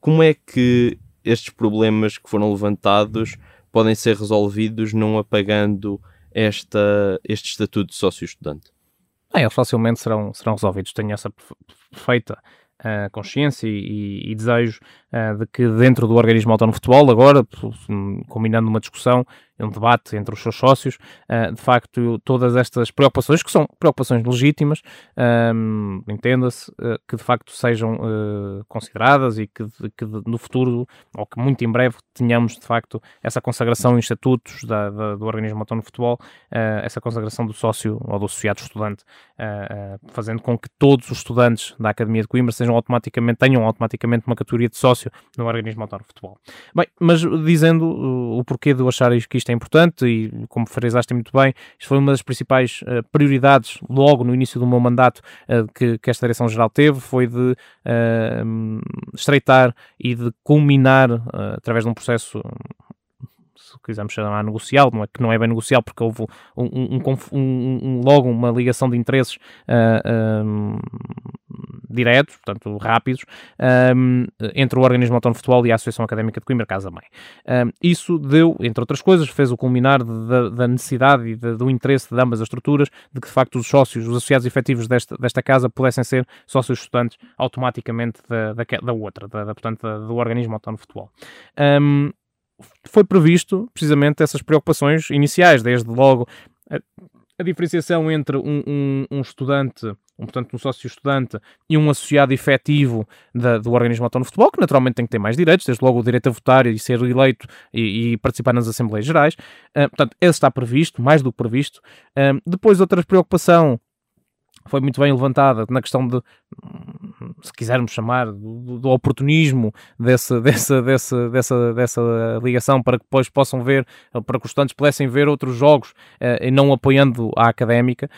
como é que estes problemas que foram levantados podem ser resolvidos não apagando esta, este estatuto de sócio-estudante? Ah, eles facilmente serão, serão resolvidos. Tenho essa perfeita uh, consciência e, e desejo de que dentro do organismo autónomo de futebol, agora, combinando uma discussão, um debate entre os seus sócios, uh, de facto, todas estas preocupações, que são preocupações legítimas, um, entenda-se, uh, que de facto sejam consideradas e que, que no futuro, ou que muito em breve, tenhamos de facto essa consagração em estatutos da, da, do organismo autónomo de futebol, essa consagração do sócio ou do associado estudante, fazendo com que todos os estudantes da Academia de Coimbra sejam automaticamente, tenham automaticamente uma categoria de sócio no organismo autónomo de futebol. Bem, mas dizendo o porquê de eu achar que isto é importante e, como frisaste muito bem, isto foi uma das principais uh, prioridades logo no início do meu mandato uh, que, que, esta Direção-Geral teve, foi de uh, estreitar e de culminar, através de um processo quisermos chamar negocial, não é, que não é bem negocial porque houve um, um, logo uma ligação de interesses uh, diretos, portanto rápidos, entre o Organismo Autónomo de Futebol e a Associação Académica de Coimbra Casa Mãe. isso deu, entre outras coisas, fez o culminar de, da necessidade e de, do interesse de ambas as estruturas de que de facto os sócios, os associados efetivos desta, desta casa pudessem ser sócios estudantes automaticamente da, da, da outra, da, portanto, do Organismo Autónomo de Futebol. Um, foi previsto precisamente essas preocupações iniciais, desde logo a, a diferenciação entre um, um, um estudante um, portanto, um sócio estudante e um associado efetivo da, do organismo autónomo de futebol, que naturalmente tem que ter mais direitos, desde logo o direito a votar e ser eleito e, e participar nas Assembleias Gerais. Uh, portanto, esse está previsto, mais do que previsto. Uh, depois, outra preocupação foi muito bem levantada na questão de, se quisermos chamar, do, do oportunismo dessa, dessa, dessa, dessa, dessa ligação para que depois possam ver, para que os estudantes pudessem ver outros jogos uh, e não apoiando a académica.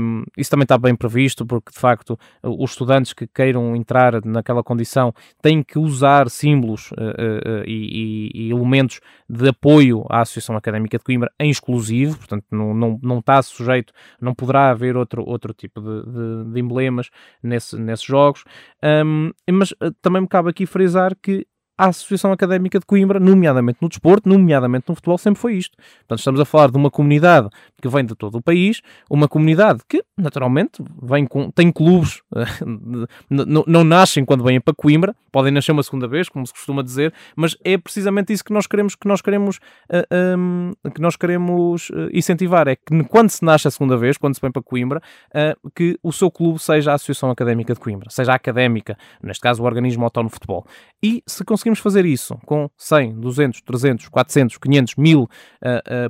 Um, isso também está bem previsto, porque de facto os estudantes que queiram entrar naquela condição têm que usar símbolos uh, uh, e, e, elementos de apoio à Associação Académica de Coimbra em exclusivo, portanto não, não, não está sujeito, não poderá haver outro, outro tipo de, de, de emblemas nesse, nesses jogos. Um, mas também me cabe aqui frisar que a Associação Académica de Coimbra, nomeadamente no desporto, nomeadamente no futebol, sempre foi isto. Portanto, estamos a falar de uma comunidade que vem de todo o país, uma comunidade que, naturalmente, vem com, tem clubes, não nascem quando vêm para Coimbra, podem nascer uma segunda vez, como se costuma dizer, mas é precisamente isso que nós queremos que nós queremos uh, ah, um, que nós queremos uh, incentivar, é que quando se nasce a segunda vez, quando se vem para Coimbra, uh, que o seu clube seja a Associação Académica de Coimbra, seja a académica, neste caso o organismo autónomo de futebol. E se conseguimos fazer isso com 100, 200, 300, 400, 500, 1000,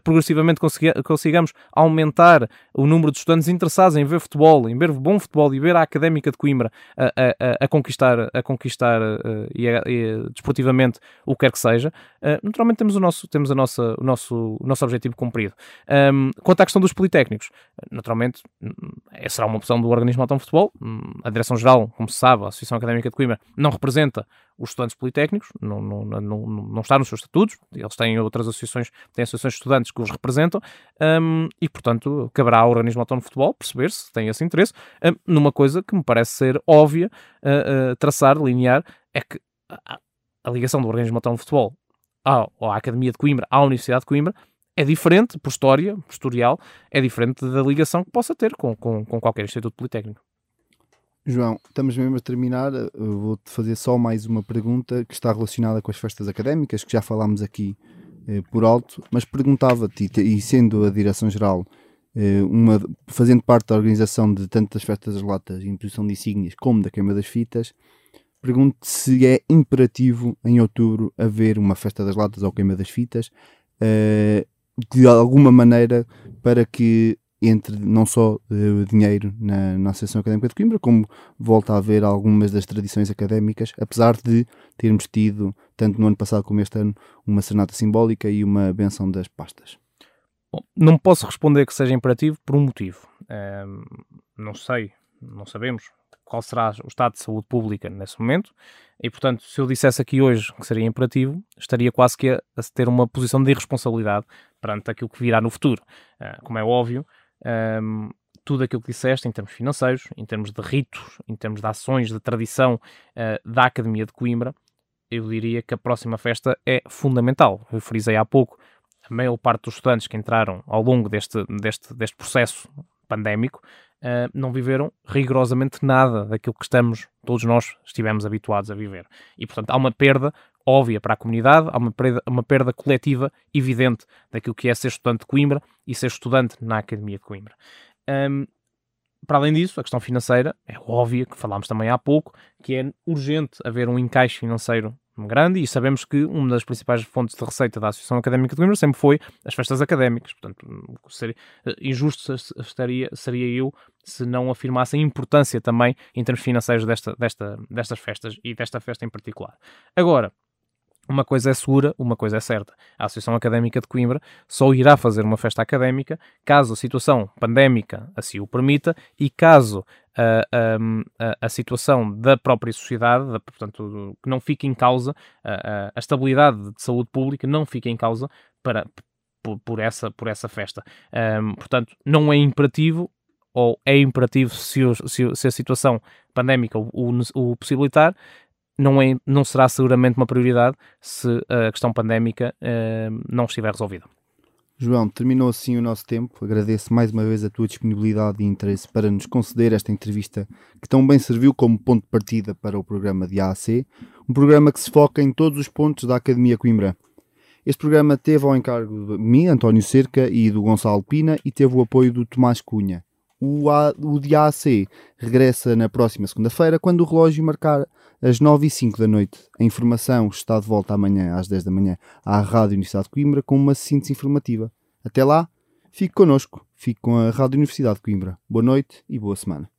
progressivamente consigamos aumentar o número de estudantes interessados em ver futebol, em ver bom futebol e ver a Académica de Coimbra a, a, a conquistar, a conquistar uh, e, e, desportivamente o que quer que seja, uh, naturalmente temos, o nosso, temos a nossa, o, nosso, o nosso objetivo cumprido. Um, quanto à questão dos politécnicos, naturalmente essa será uma opção do organismo autónomo de futebol. Hum, a Direção-Geral, como se sabe, a Associação Académica de Coimbra, não representa os estudantes politécnicos, não, não, não, não está nos seus estatutos, eles têm outras associações, têm associações de estudantes que os representam, um, e portanto caberá ao organismo autónomo de futebol perceber se tem esse interesse, um, numa coisa que me parece ser óbvia, uh, uh, traçar, linear, é que a, a, ligação do organismo autónomo de futebol à, à Academia de Coimbra, à Universidade de Coimbra, é diferente, por história, por historial, é diferente da ligação que possa ter com, com, com qualquer instituto politécnico. João, estamos mesmo a terminar. Vou-te fazer só mais uma pergunta que está relacionada com as festas académicas, que já falámos aqui eh, por alto, mas perguntava-te, e sendo a Direção-Geral, eh, uma, fazendo parte da organização de tanto das festas das latas e imposição de insígnias como da queima das fitas, pergunto se é imperativo em outubro haver uma festa das latas ou queima das fitas, eh, de alguma maneira para que entre não só uh, dinheiro na, na Associação Académica de Coimbra, como volta a haver algumas das tradições académicas, apesar de termos tido, tanto no ano passado como este ano, uma serenata simbólica e uma benção das pastas. Bom, não posso responder que seja imperativo por um motivo. não sei, não sabemos qual será o estado de saúde pública nesse momento, e portanto, se eu dissesse aqui hoje que seria imperativo, estaria quase que a, a ter uma posição de irresponsabilidade perante aquilo que virá no futuro. Uh, como é óbvio, um, tudo aquilo que disseste em termos financeiros, em termos de ritos, em termos de ações, de tradição uh, da Academia de Coimbra, eu diria que a próxima festa é fundamental. Eu frisei há pouco, a maior parte dos estudantes que entraram ao longo deste, deste, deste processo pandémico uh, não viveram rigorosamente nada daquilo que estamos, todos nós estivemos habituados a viver. E, portanto, há uma perda óbvia para a comunidade, há uma perda, uma perda coletiva evidente daquilo que é ser estudante de Coimbra e ser estudante na Academia de Coimbra. Um, para além disso, a questão financeira é óbvia, que falámos também há pouco, que é urgente haver um encaixe financeiro grande e sabemos que uma das principais fontes de receita da Associação Académica de Coimbra sempre foi as festas académicas. Portanto, seria, eh, injusto estaria, seria eu se não afirmasse a importância também em termos financeiros desta, desta, destas festas e desta festa em particular. Agora, uma coisa é segura, uma coisa é certa. A Associação Académica de Coimbra só irá fazer uma festa académica caso a situação pandémica assim o permita e caso a, a, a situação da própria sociedade, portanto, que não fique em causa, a, a, estabilidade de saúde pública não fique em causa para, por, por essa, por essa festa. Um, portanto, não é imperativo ou é imperativo se, se, se a situação pandémica o, o, o possibilitar, não, é, não será seguramente uma prioridade se a questão pandémica uh, não estiver resolvida. João, terminou assim o nosso tempo. Agradeço mais uma vez a tua disponibilidade e interesse para nos conceder esta entrevista que tão bem serviu como ponto de partida para o programa de AAC, um programa que se foca em todos os pontos da Academia Coimbra. Este programa teve ao encargo de mim, António Cerca, e do Gonçalo Pina, e teve o apoio do Tomás Cunha. O, A, o regressa na próxima segunda-feira, quando o relógio marcar às 9 e 05 da noite. A informação está de volta amanhã, às 10 da manhã, à Rádio Universidade de Coimbra, com uma síntese informativa. Até lá, fique connosco, fique com a Rádio Universidade de Coimbra. Boa noite e boa semana.